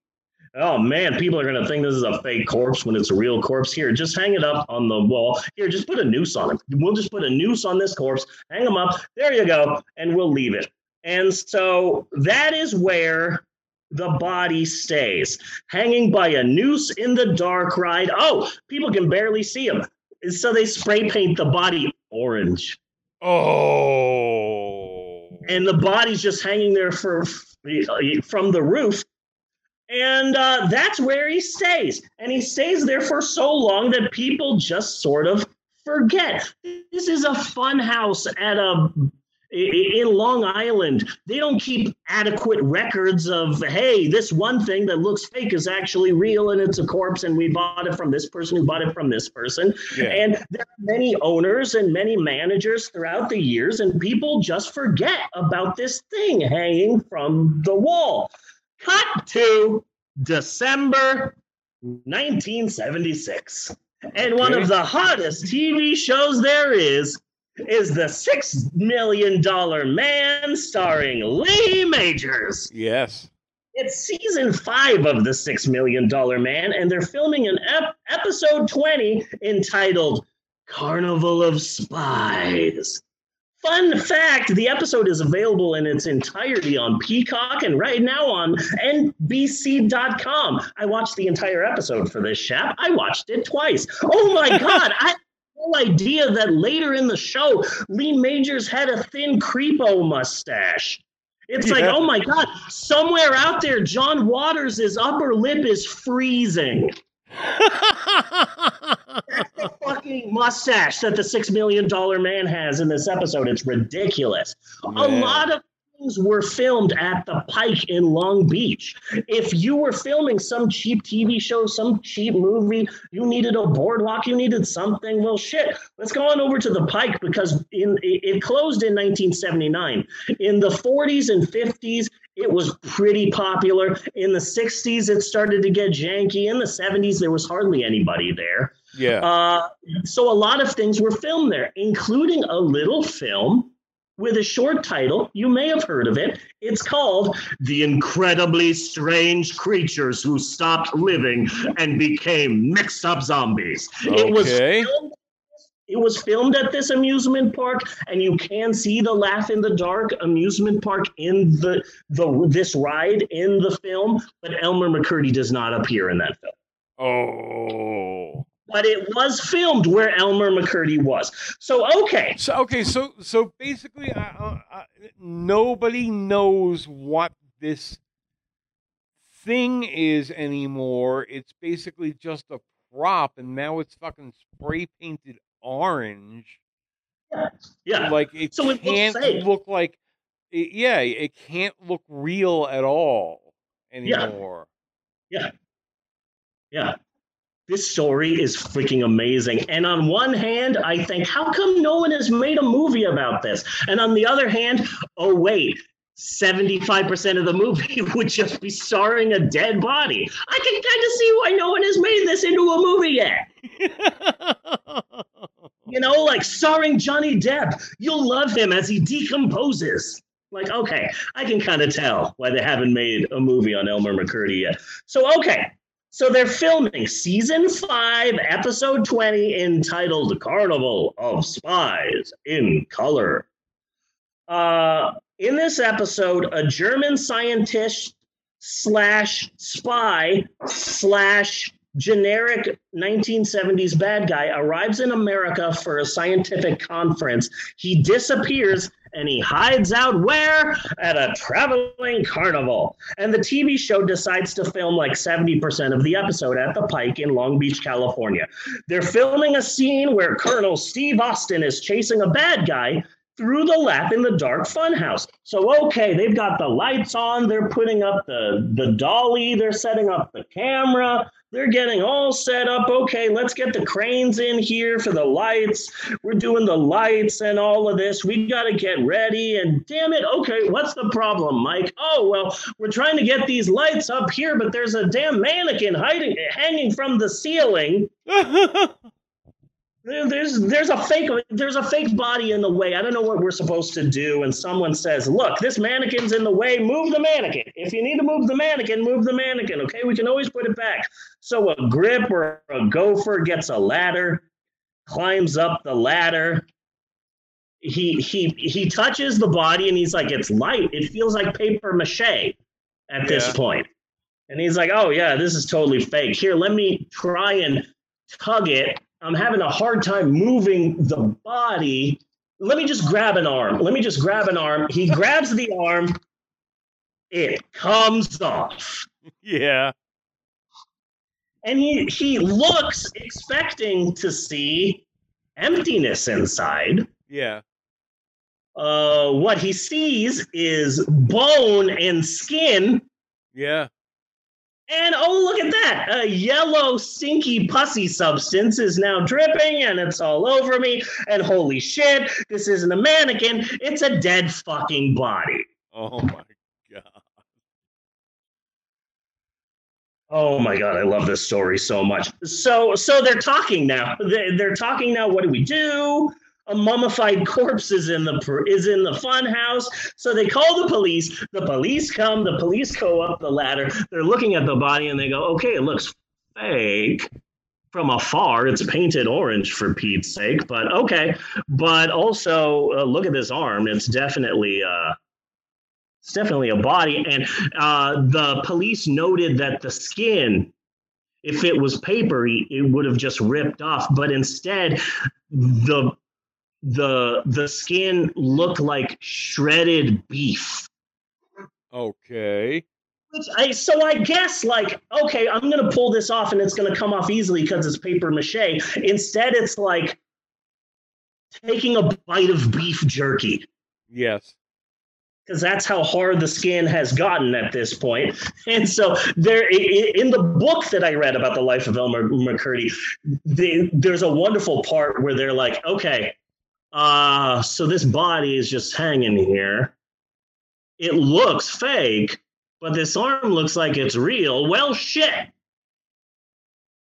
oh man, people are gonna think this is a fake corpse when it's a real corpse. Here, just hang it up on the wall. Here, just put a noose on it. We'll just put a noose on this corpse. Hang them up. There you go, and we'll leave it. And so that is where the body stays, hanging by a noose in the dark ride. Oh, people can barely see him. So they spray paint the body orange. oh. And the body's just hanging there for from the roof. And uh, that's where he stays. And he stays there for so long that people just sort of forget. This is a fun house at a in Long Island, they don't keep adequate records of, hey, this one thing that looks fake is actually real and it's a corpse, and we bought it from this person who bought it from this person. yeah. And there are many owners and many managers throughout the years, and people just forget about this thing hanging from the wall. Cut to December 1976. And one of the hottest TV shows there is is the Six Million Dollar Man starring Lee Majors. yes. It's season five of The Six Million Dollar Man, and they're filming an ep- episode 20 entitled Carnival of Spies. Fun fact the episode is available in its entirety on Peacock and right now on NBC.com. I watched the entire episode for this chap. I watched it twice. Oh my God. I no idea that later in the show, Lee Majors had a thin creepo mustache. It's like, oh my God, somewhere out there, John Waters' upper lip is freezing. That's the fucking mustache that the six million dollar man has in this episode. It's ridiculous. A lot of things were filmed at the Pike in Long Beach. If you were filming some cheap TV show, some cheap movie, you needed a boardwalk, you needed something. Well, shit. Let's go on over to the Pike because in it closed in 1979. In the 40s and 50s, it was pretty popular. In the 60s, it started to get janky. In the 70s, there was hardly anybody there. yeah. Uh, so a lot of things were filmed there, including a little film with a short title. You may have heard of it. It's called The Incredibly Strange Creatures Who Stopped Living and Became Mixed Up Zombies. It was filmed. It was filmed at this amusement park, and you can see the Laugh in the Dark amusement park in the the this ride in the film, but Elmer McCurdy does not appear in that film Oh. But it was filmed where Elmer McCurdy was. So okay, So okay, so so basically, I, I, I, nobody knows what this thing is anymore. It's basically just a prop, and now it's fucking spray painted orange. yeah, yeah. Like it So it can't fake. look like, it, yeah, it can't look real at all anymore. Yeah. anymore. yeah. This story is freaking amazing. And on one hand, I think, how come no one has made a movie about this? And on the other hand, oh wait. 75% of the movie would just be starring a dead body. I can kind of see why no one has made this into a movie yet. You know, like starring Johnny Depp. You'll love him as he decomposes. Like, okay, I can kind of tell why they haven't made a movie on Elmer McCurdy yet. So, okay, so they're filming season five, episode 20, entitled Carnival of Spies in Color. Uh, in this episode, a German scientist slash spy slash generic 1970s bad guy arrives in America for a scientific conference. He disappears and he hides out where? At a traveling carnival. And the TV show decides to film like 70% of the episode at the Pike in Long Beach, California. They're filming a scene where Colonel Steve Austin is chasing a bad guy through the laugh in the dark funhouse. So okay, they've got the lights on, they're putting up the the dolly, they're setting up the camera, they're getting all set up. Okay, let's get the cranes in here for the lights. We're doing the lights and all of this. We got to get ready and damn it. Okay, what's the problem, Mike? Oh, well, we're trying to get these lights up here, but there's a damn mannequin hiding hanging from the ceiling. There- There's there's a fake there's a fake body in the way. I don't know what we're supposed to do. And someone says, "Look, this mannequin's in the way. Move the mannequin. If you need to move the mannequin, move the mannequin. Okay, we can always put it back." So a grip or a gopher gets a ladder, climbs up the ladder. He he he touches the body and he's like, "It's light. It feels like paper mache." At this Yeah. point, and he's like, "Oh yeah, this is totally fake. Here, let me try and tug it. I'm having a hard time moving the body. Let me just grab an arm. Let me just grab an arm. He grabs the arm. It comes off. yeah. And he, he looks expecting to see emptiness inside. Yeah. Uh, what he sees is bone and skin. Yeah. And oh, look at that. A yellow, stinky, pussy substance is now dripping and it's all over me. And holy shit, this isn't a mannequin. It's a dead fucking body. Oh my god. Oh my god, I love this story so much. So, so they're talking now. They- They're talking now. What do we do? A mummified corpse is in the is in the fun house. So they call the police. The police come. The police go up the ladder. They're looking at the body and they go, "Okay, it looks fake." from afar. It's painted orange for Pete's sake, but okay. But also, uh, look at this arm. It's definitely. Uh, it's definitely a body, and uh, the police noted that the skin if it was papery, it would have just ripped off. But instead, the the the skin looked like shredded beef. Okay. Which I so I guess like okay, I'm gonna pull this off and it's gonna come off easily because it's paper mache. Instead, it's like taking a bite of beef jerky. Yes because that's how hard the skin has gotten at this point. And so there, in the book that I read about the life of Elmer McCurdy, they, there's a wonderful part where they're like, okay, uh, so this body is just hanging here. It looks fake, but this arm looks like it's real. Well, shit.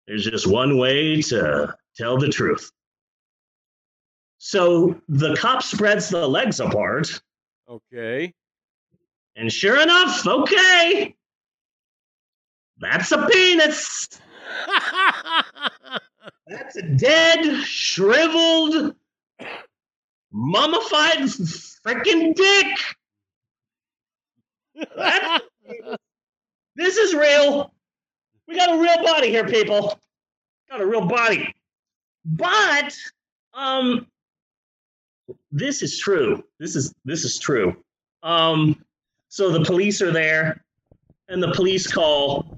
There's just one way to tell the truth. So the cop spreads the legs apart Okay. And sure enough, okay. That's a penis. That's a dead, shriveled, mummified freaking dick. this is real. We got a real body here, people. Got a real body. But um this is true. This is this is true. Um, so the police are there, and the police call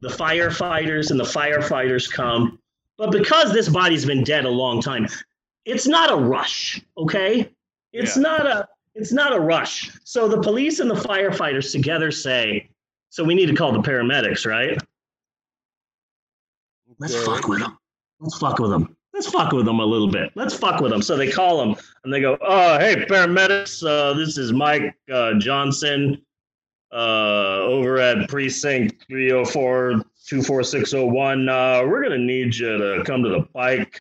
the firefighters, and the firefighters come. But because this body's been dead a long time, it's not a rush. Okay, it's yeah. not a it's not a rush. So the police and the firefighters together say, "So we need to call the paramedics, right?" Okay. Let's fuck with them. Let's fuck with them let's fuck with them a little bit. Let's fuck with them. So they call them and they go, "Oh, hey, paramedics, uh, this is Mike uh, Johnson uh, over at precinct 304 24601. Uh, we're gonna need you to come to the Pike."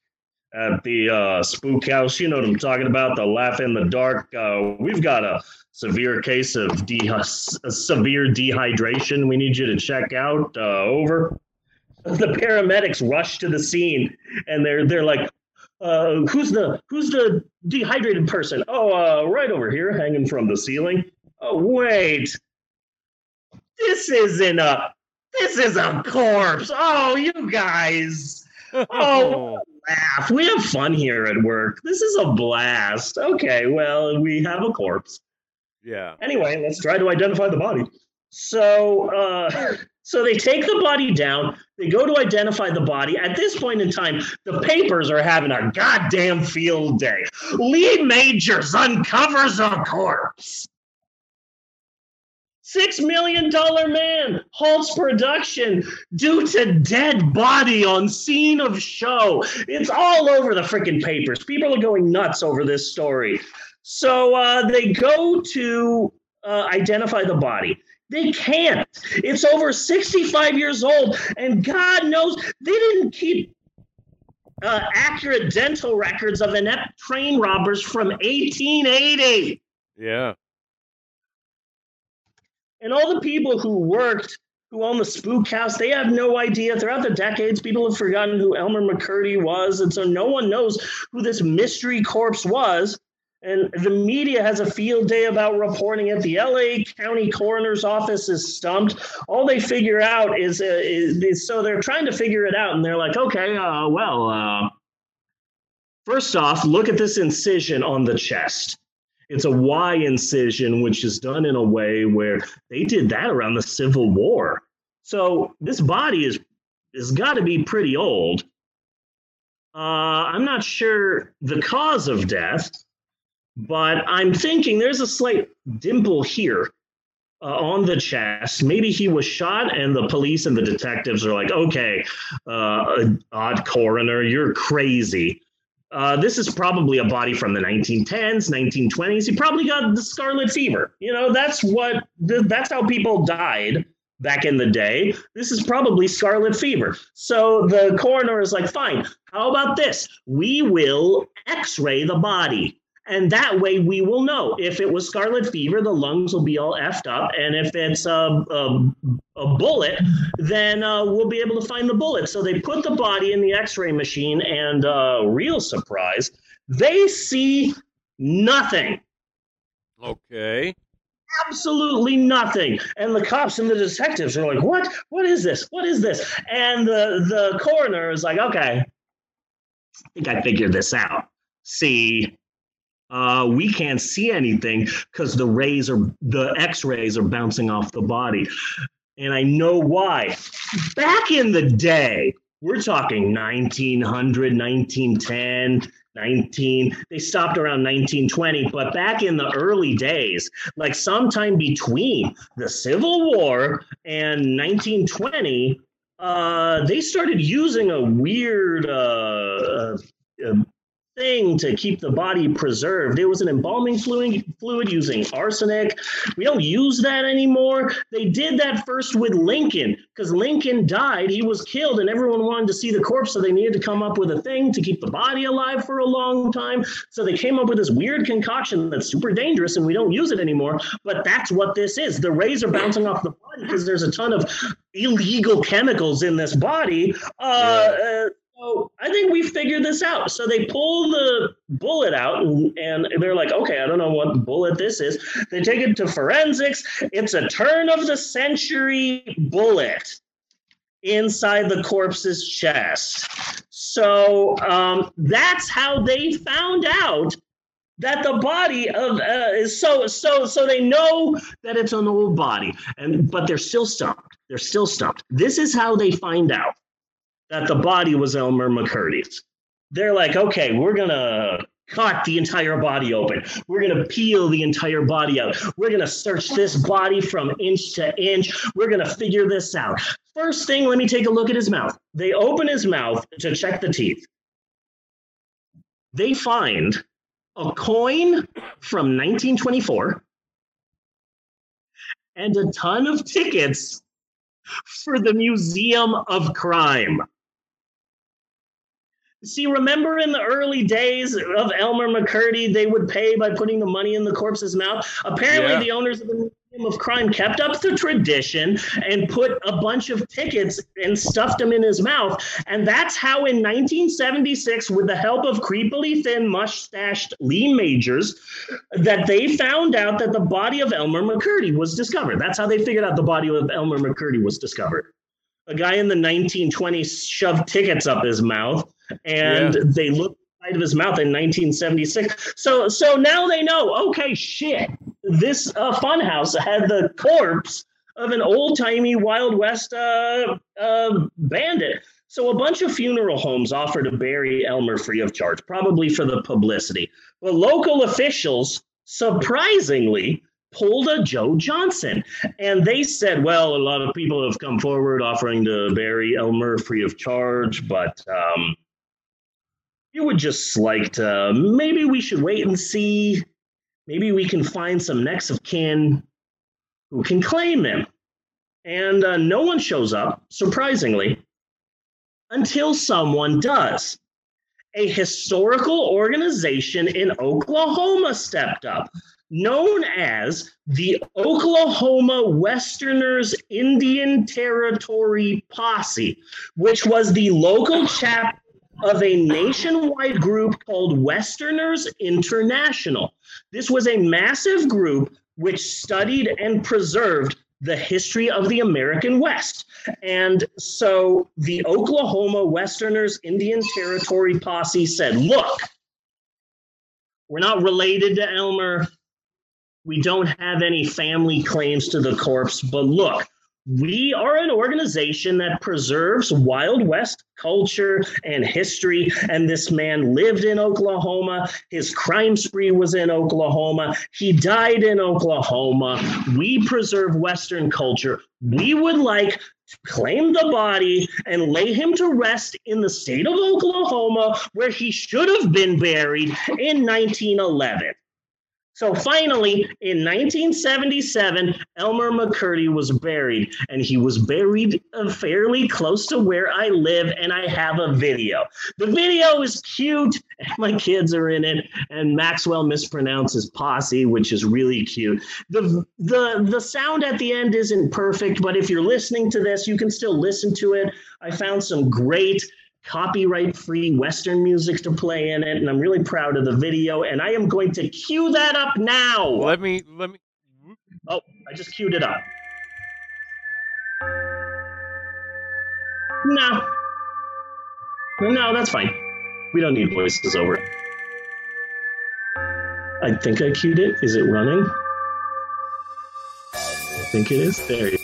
At the uh, spook house, you know what I'm talking about, the laugh in the dark. Uh, we've got a severe case of de- severe dehydration. We need you to check out. over the paramedics rush to the scene and they're they're like uh, who's the who's the dehydrated person oh uh, right over here hanging from the ceiling oh wait this isn't a this is a corpse oh you guys oh laugh we have fun here at work this is a blast okay well we have a corpse yeah anyway let's try to identify the body so uh so they take the body down. They go to identify the body. At this point in time, the papers are having a goddamn field day. Lee Majors uncovers a corpse. Six million dollar man halts production due to dead body on scene of show. It's all over the freaking papers. People are going nuts over this story. So uh, they go to uh, identify the body. They can't. It's over 65 years old, and God knows they didn't keep uh, accurate dental records of inept train robbers from 1880. Yeah. And all the people who worked, who own the spook house, they have no idea. Throughout the decades, people have forgotten who Elmer McCurdy was. And so no one knows who this mystery corpse was. And the media has a field day about reporting it. The LA County Coroner's Office is stumped. All they figure out is, uh, is so they're trying to figure it out, and they're like, okay, uh, well, uh, first off, look at this incision on the chest. It's a Y incision, which is done in a way where they did that around the Civil War. So this body is has got to be pretty old. Uh, I'm not sure the cause of death but I'm thinking there's a slight dimple here uh, on the chest. Maybe he was shot, and the police and the detectives are like, okay, uh, odd coroner, you're crazy. Uh, this is probably a body from the 1910s, 1920s. He probably got the scarlet fever. You know, that's what, that's how people died back in the day. This is probably scarlet fever. So the coroner is like, fine, how about this? We will x ray the body And that way we will know if it was scarlet fever, the lungs will be all effed up. And if it's a, a, a bullet, then uh, we'll be able to find the bullet. So they put the body in the x ray machine, and uh, real surprise, they see nothing. Okay. Absolutely nothing. And the cops and the detectives are like, what? What is this? What is this? And the, the coroner is like, okay, I think I figured this out. See, uh, we can't see anything because the rays are the x-rays are bouncing off the body. And i know why. Back in the day we're talking 1900 1910 19 they stopped around 1920 but back in the early days like sometime between the civil war and 1920 uh, they started using a weird uh, uh, thing to keep the body preserved. It was an embalming fluid, fluid using arsenic. We don't use that anymore. They did that first with Lincoln because Lincoln died. He was killed, and everyone wanted to see the corpse, so they needed to come up with a thing to keep the body alive for a long time. So they came up with this weird concoction that's super dangerous, and we don't use it anymore. But that's what this is. The rays are bouncing off the body because there's a ton of illegal chemicals in this body. Uh, yeah. uh, so I think we figured this out. So they pull the bullet out and, they're like, okay, I don't know what bullet this is. They take it to forensics. It's a turn of the century bullet inside the corpse's chest. So um, that's how they found out that the body of uh, is so so so they know that it's an old body and but they're still stumped they're still stumped this is how they find out that the body was Elmer McCurdy's. They're like, okay, we're gonna cut the entire body open. We're to peel the entire body out. We're to search this body from inch to inch. We're to figure this out. First thing, let me take a look at his mouth. They open his mouth to check the teeth. They find a coin from 1924 and a ton of tickets for the Museum of Crime. See, remember in the early days of Elmer McCurdy, they would pay by putting the money in the corpse's mouth. Apparently, yeah. the owners of the Museum of Crime kept up the tradition and put a bunch of tickets and stuffed them in his mouth. And that's how, in 1976, with the help of creepily thin, mustached Lee Majors, that they found out that the body of Elmer McCurdy was discovered. That's how they figured out the body of Elmer McCurdy was discovered. A guy in the 1920s shoved tickets up his mouth and yeah. they looked inside of his mouth in 1976. So so now they know. Okay, shit. This uh, funhouse had the corpse of an old timey Wild West uh, uh, bandit. So a bunch of funeral homes offer to bury Elmer free of charge, probably for the publicity. But local officials, surprisingly, pulled a Joe Johnson. And they said, well, a lot of people have come forward offering to bury Elmer free of charge, but um, you would just like to maybe we should wait and see. Maybe we can find some next of kin who can claim him. And uh, no one shows up, surprisingly, until someone does. A historical organization in Oklahoma stepped up, known as the Oklahoma Westerners Indian Territory Posse, which was the local chapter of a nationwide group called Westerners International. This was a massive group which studied and preserved the history of the American West. And so the Oklahoma Westerners Indian Territory Posse said, look, we're not related to Elmer. We don't have any family claims to the corpse, but look, we are an organization that preserves Wild West culture and history. And this man lived in Oklahoma. His crime spree was in Oklahoma. He died in Oklahoma. We preserve Western culture. We would like to claim the body and lay him to rest in the state of Oklahoma, where he should have been buried in 1911. So finally, in 1977, Elmer McCurdy was buried, and he was buried uh, fairly close to where I live, and I have a video. The video is cute, and my kids are in it, and Maxwell mispronounces posse, which is really cute. The, the, the sound at the end isn't perfect, but if you're listening to this, you can still listen to it. I found some great copyright free Western music to play in it. And I'm really proud of the video. And I am going to cue that up now. Let me, let me. Oh, I just queued it up. No. No, that's fine. We don't need voices over. I think I queued it. Is it running? I think it is. There you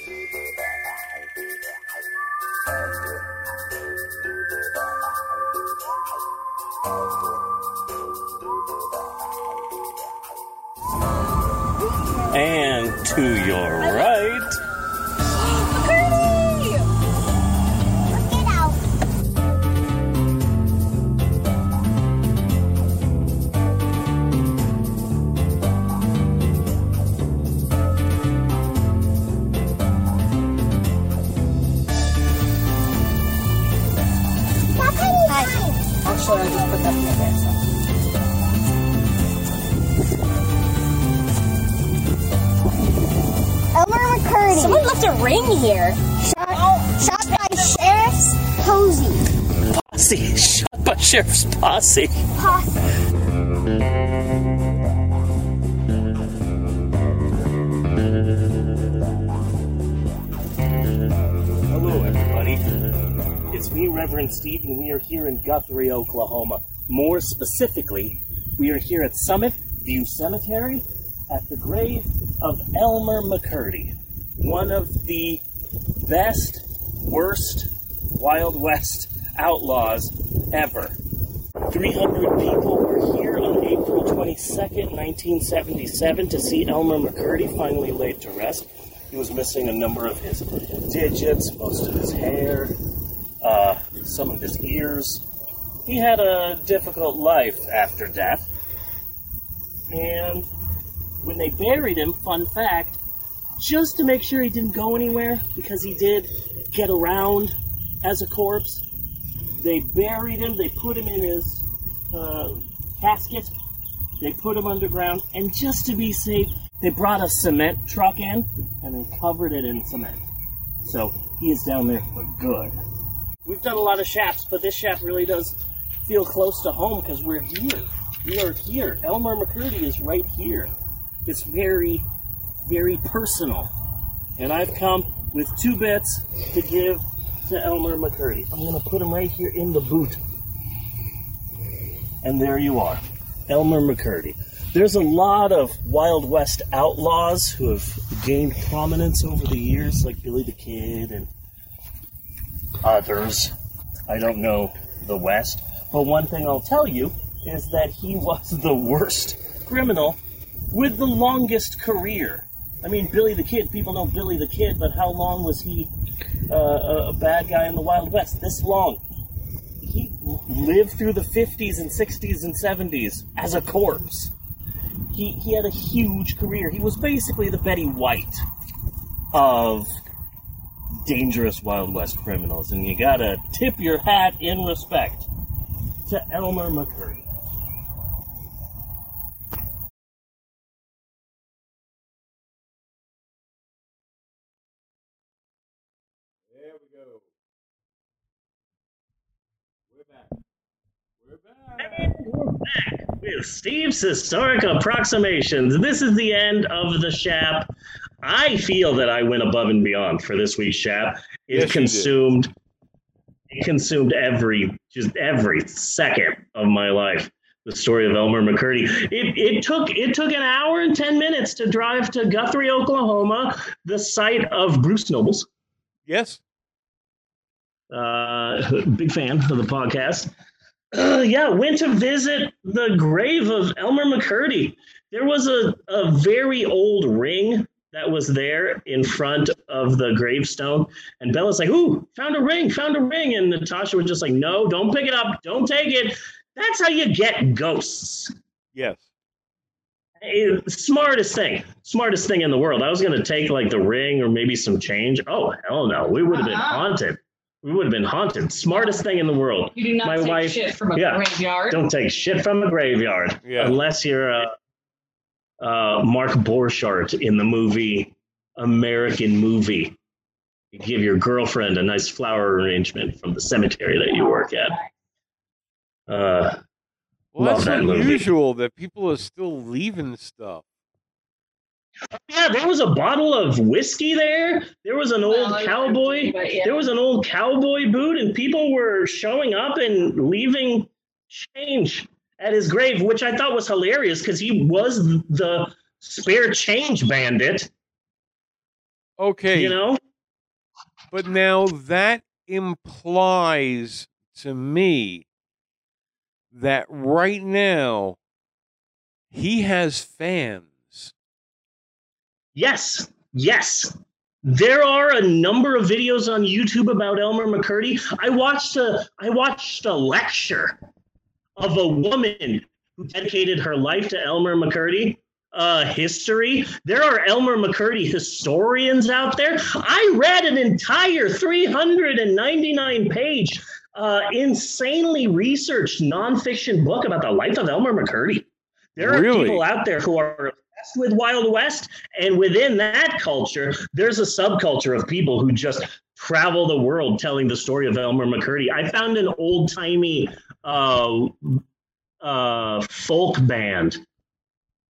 posse. Posse. Hello, everybody. It's me, Reverend Steve, and we are here in Guthrie, Oklahoma. More specifically, we are here at Summit View Cemetery at the grave of Elmer McCurdy, one of the best, worst Wild West outlaws ever. 300 people were here on April 22nd, 1977, to see Elmer McCurdy finally laid to rest. He was missing a number of his digits, most of his hair, uh, some of his ears. He had a difficult life after death. And when they buried him, fun fact, just to make sure he didn't go anywhere, because he did get around as a corpse, they buried him, they put him in his uh, casket, they put him underground, and just to be safe, they brought a cement truck in and they covered it in cement. So he is down there for good. We've done a lot of shafts, but this shaft really does feel close to home because we're here. We are here. Elmer McCurdy is right here. It's very, very personal. And I've come with two bits to give to Elmer McCurdy. I'm going to put him right here in the boot. And there you are, Elmer McCurdy. There's a lot of Wild West outlaws who have gained prominence over the years, like Billy the Kid and others. I don't know the West, but one thing I'll tell you is that he was the worst criminal with the longest career. I mean, Billy the Kid, people know Billy the Kid, but how long was he uh, a bad guy in the Wild West? This long. He lived through the 50s and 60s and 70s as a corpse. He, he had a huge career. He was basically the Betty White of dangerous Wild West criminals, and you gotta tip your hat in respect to Elmer McCurdy. There we go. We're back. We're back. And we're back with Steve's historic approximations. This is the end of the Shap. I feel that I went above and beyond for this week's Shap. It Yes, consumed it consumed every just every second of my life. The story of Elmer McCurdy. It, it took it took an hour and ten minutes to drive to Guthrie, Oklahoma, the site of Bruce Nobles. Yes. Uh, big fan of the podcast. Uh, yeah, went to visit the grave of Elmer McCurdy. There was a, a very old ring that was there in front of the gravestone. And Bella's like, Ooh, found a ring, found a ring. And Natasha was just like, No, don't pick it up, don't take it. That's how you get ghosts. Yes. Eh, smartest thing, smartest thing in the world. I was gonna take like the ring or maybe some change. Oh hell no, we would have been Uh-huh. haunted. We would have been haunted. Smartest thing in the world. You do not My take wife- shit from a yeah. graveyard. Don't take shit from a graveyard Yeah. unless you're uh, uh, Mark Borchardt in the movie American Movie. You give your girlfriend a nice flower arrangement from the cemetery that you work at. Uh, Well, Love that's that movie. unusual that people are still leaving stuff. Yeah, there was a bottle of whiskey there. There was an old Well, it's cowboy. empty, but yeah. There was an old cowboy boot, and people were showing up and leaving change at his grave, which I thought was hilarious because he was the spare change bandit. Okay, You know? but now that implies to me that right now he has fans. Yes, yes. There are a number of videos on YouTube about Elmer McCurdy. I watched a I watched a lecture of a woman who dedicated her life to Elmer McCurdy uh, history. There are Elmer McCurdy historians out there. I read an entire 399 page, uh, insanely researched nonfiction book about the life of Elmer McCurdy. There are Really? people out there who are with Wild West, and within that culture, there's a subculture of people who just travel the world telling the story of Elmer McCurdy. I found an old timey uh, uh, folk band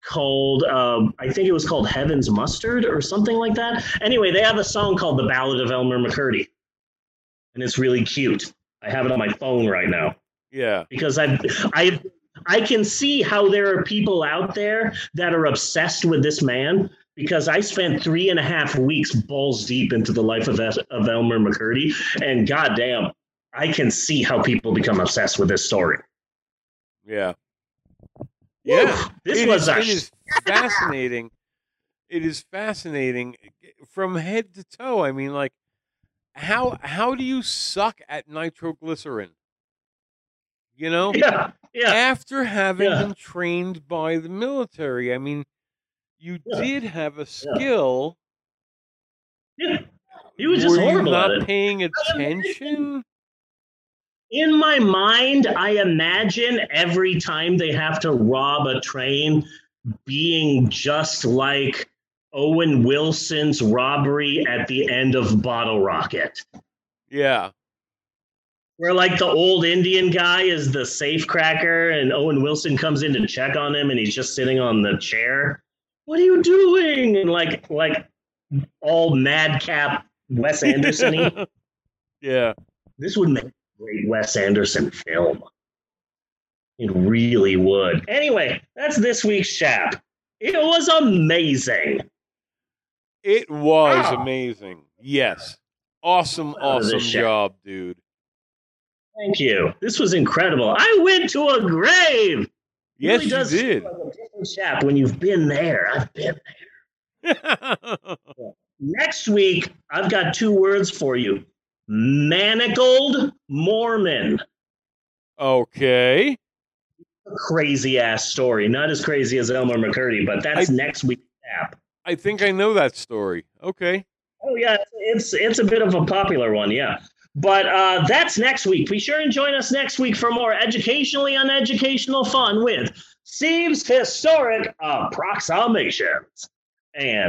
called um, I think it was called Heaven's Mustard or something like that. Anyway, they have a song called The Ballad of Elmer McCurdy, and it's really cute. I have it on my phone right now Yeah. because I I I can see how there are people out there that are obsessed with this man because I spent three and a half weeks balls deep into the life of, of Elmer McCurdy, and goddamn, I can see how people become obsessed with this story. Yeah. Woo! Yeah. this It was is- a it is fascinating. It is fascinating from head to toe. I mean, like, how how do you suck at nitroglycerin? You know, yeah yeah after having Yeah. been trained by the military. I mean, you Yeah. did have a skill. yeah. He was just Were you not at it. paying attention? in my mind, I imagine every time they have to rob a train being just like Owen Wilson's robbery at the end of Bottle Rocket, Yeah. Where like the old Indian guy is the safe cracker and Owen Wilson comes in to check on him and he's just sitting on the chair. What are you doing? And like like all madcap Wes Anderson yeah. this would make a great Wes Anderson film. It really would. Anyway, that's this week's chap. It was amazing. It was Wow. amazing. Yes. Awesome, Proud of this awesome job, dude. Thank you. This was incredible. I went to a grave. Yes, really you did. like a different chap when you've been there. I've been there. Next week, I've got two words for you. Manacled Mormon. okay. Crazy ass story. Not as crazy as Elmer McCurdy, but that's I- next week's chap. I think I know that story. Okay. Oh yeah, it's it's a bit of a popular one, yeah. But uh, that's next week. Be sure and join us next week for more educationally uneducational fun with Steve's historic approximations. And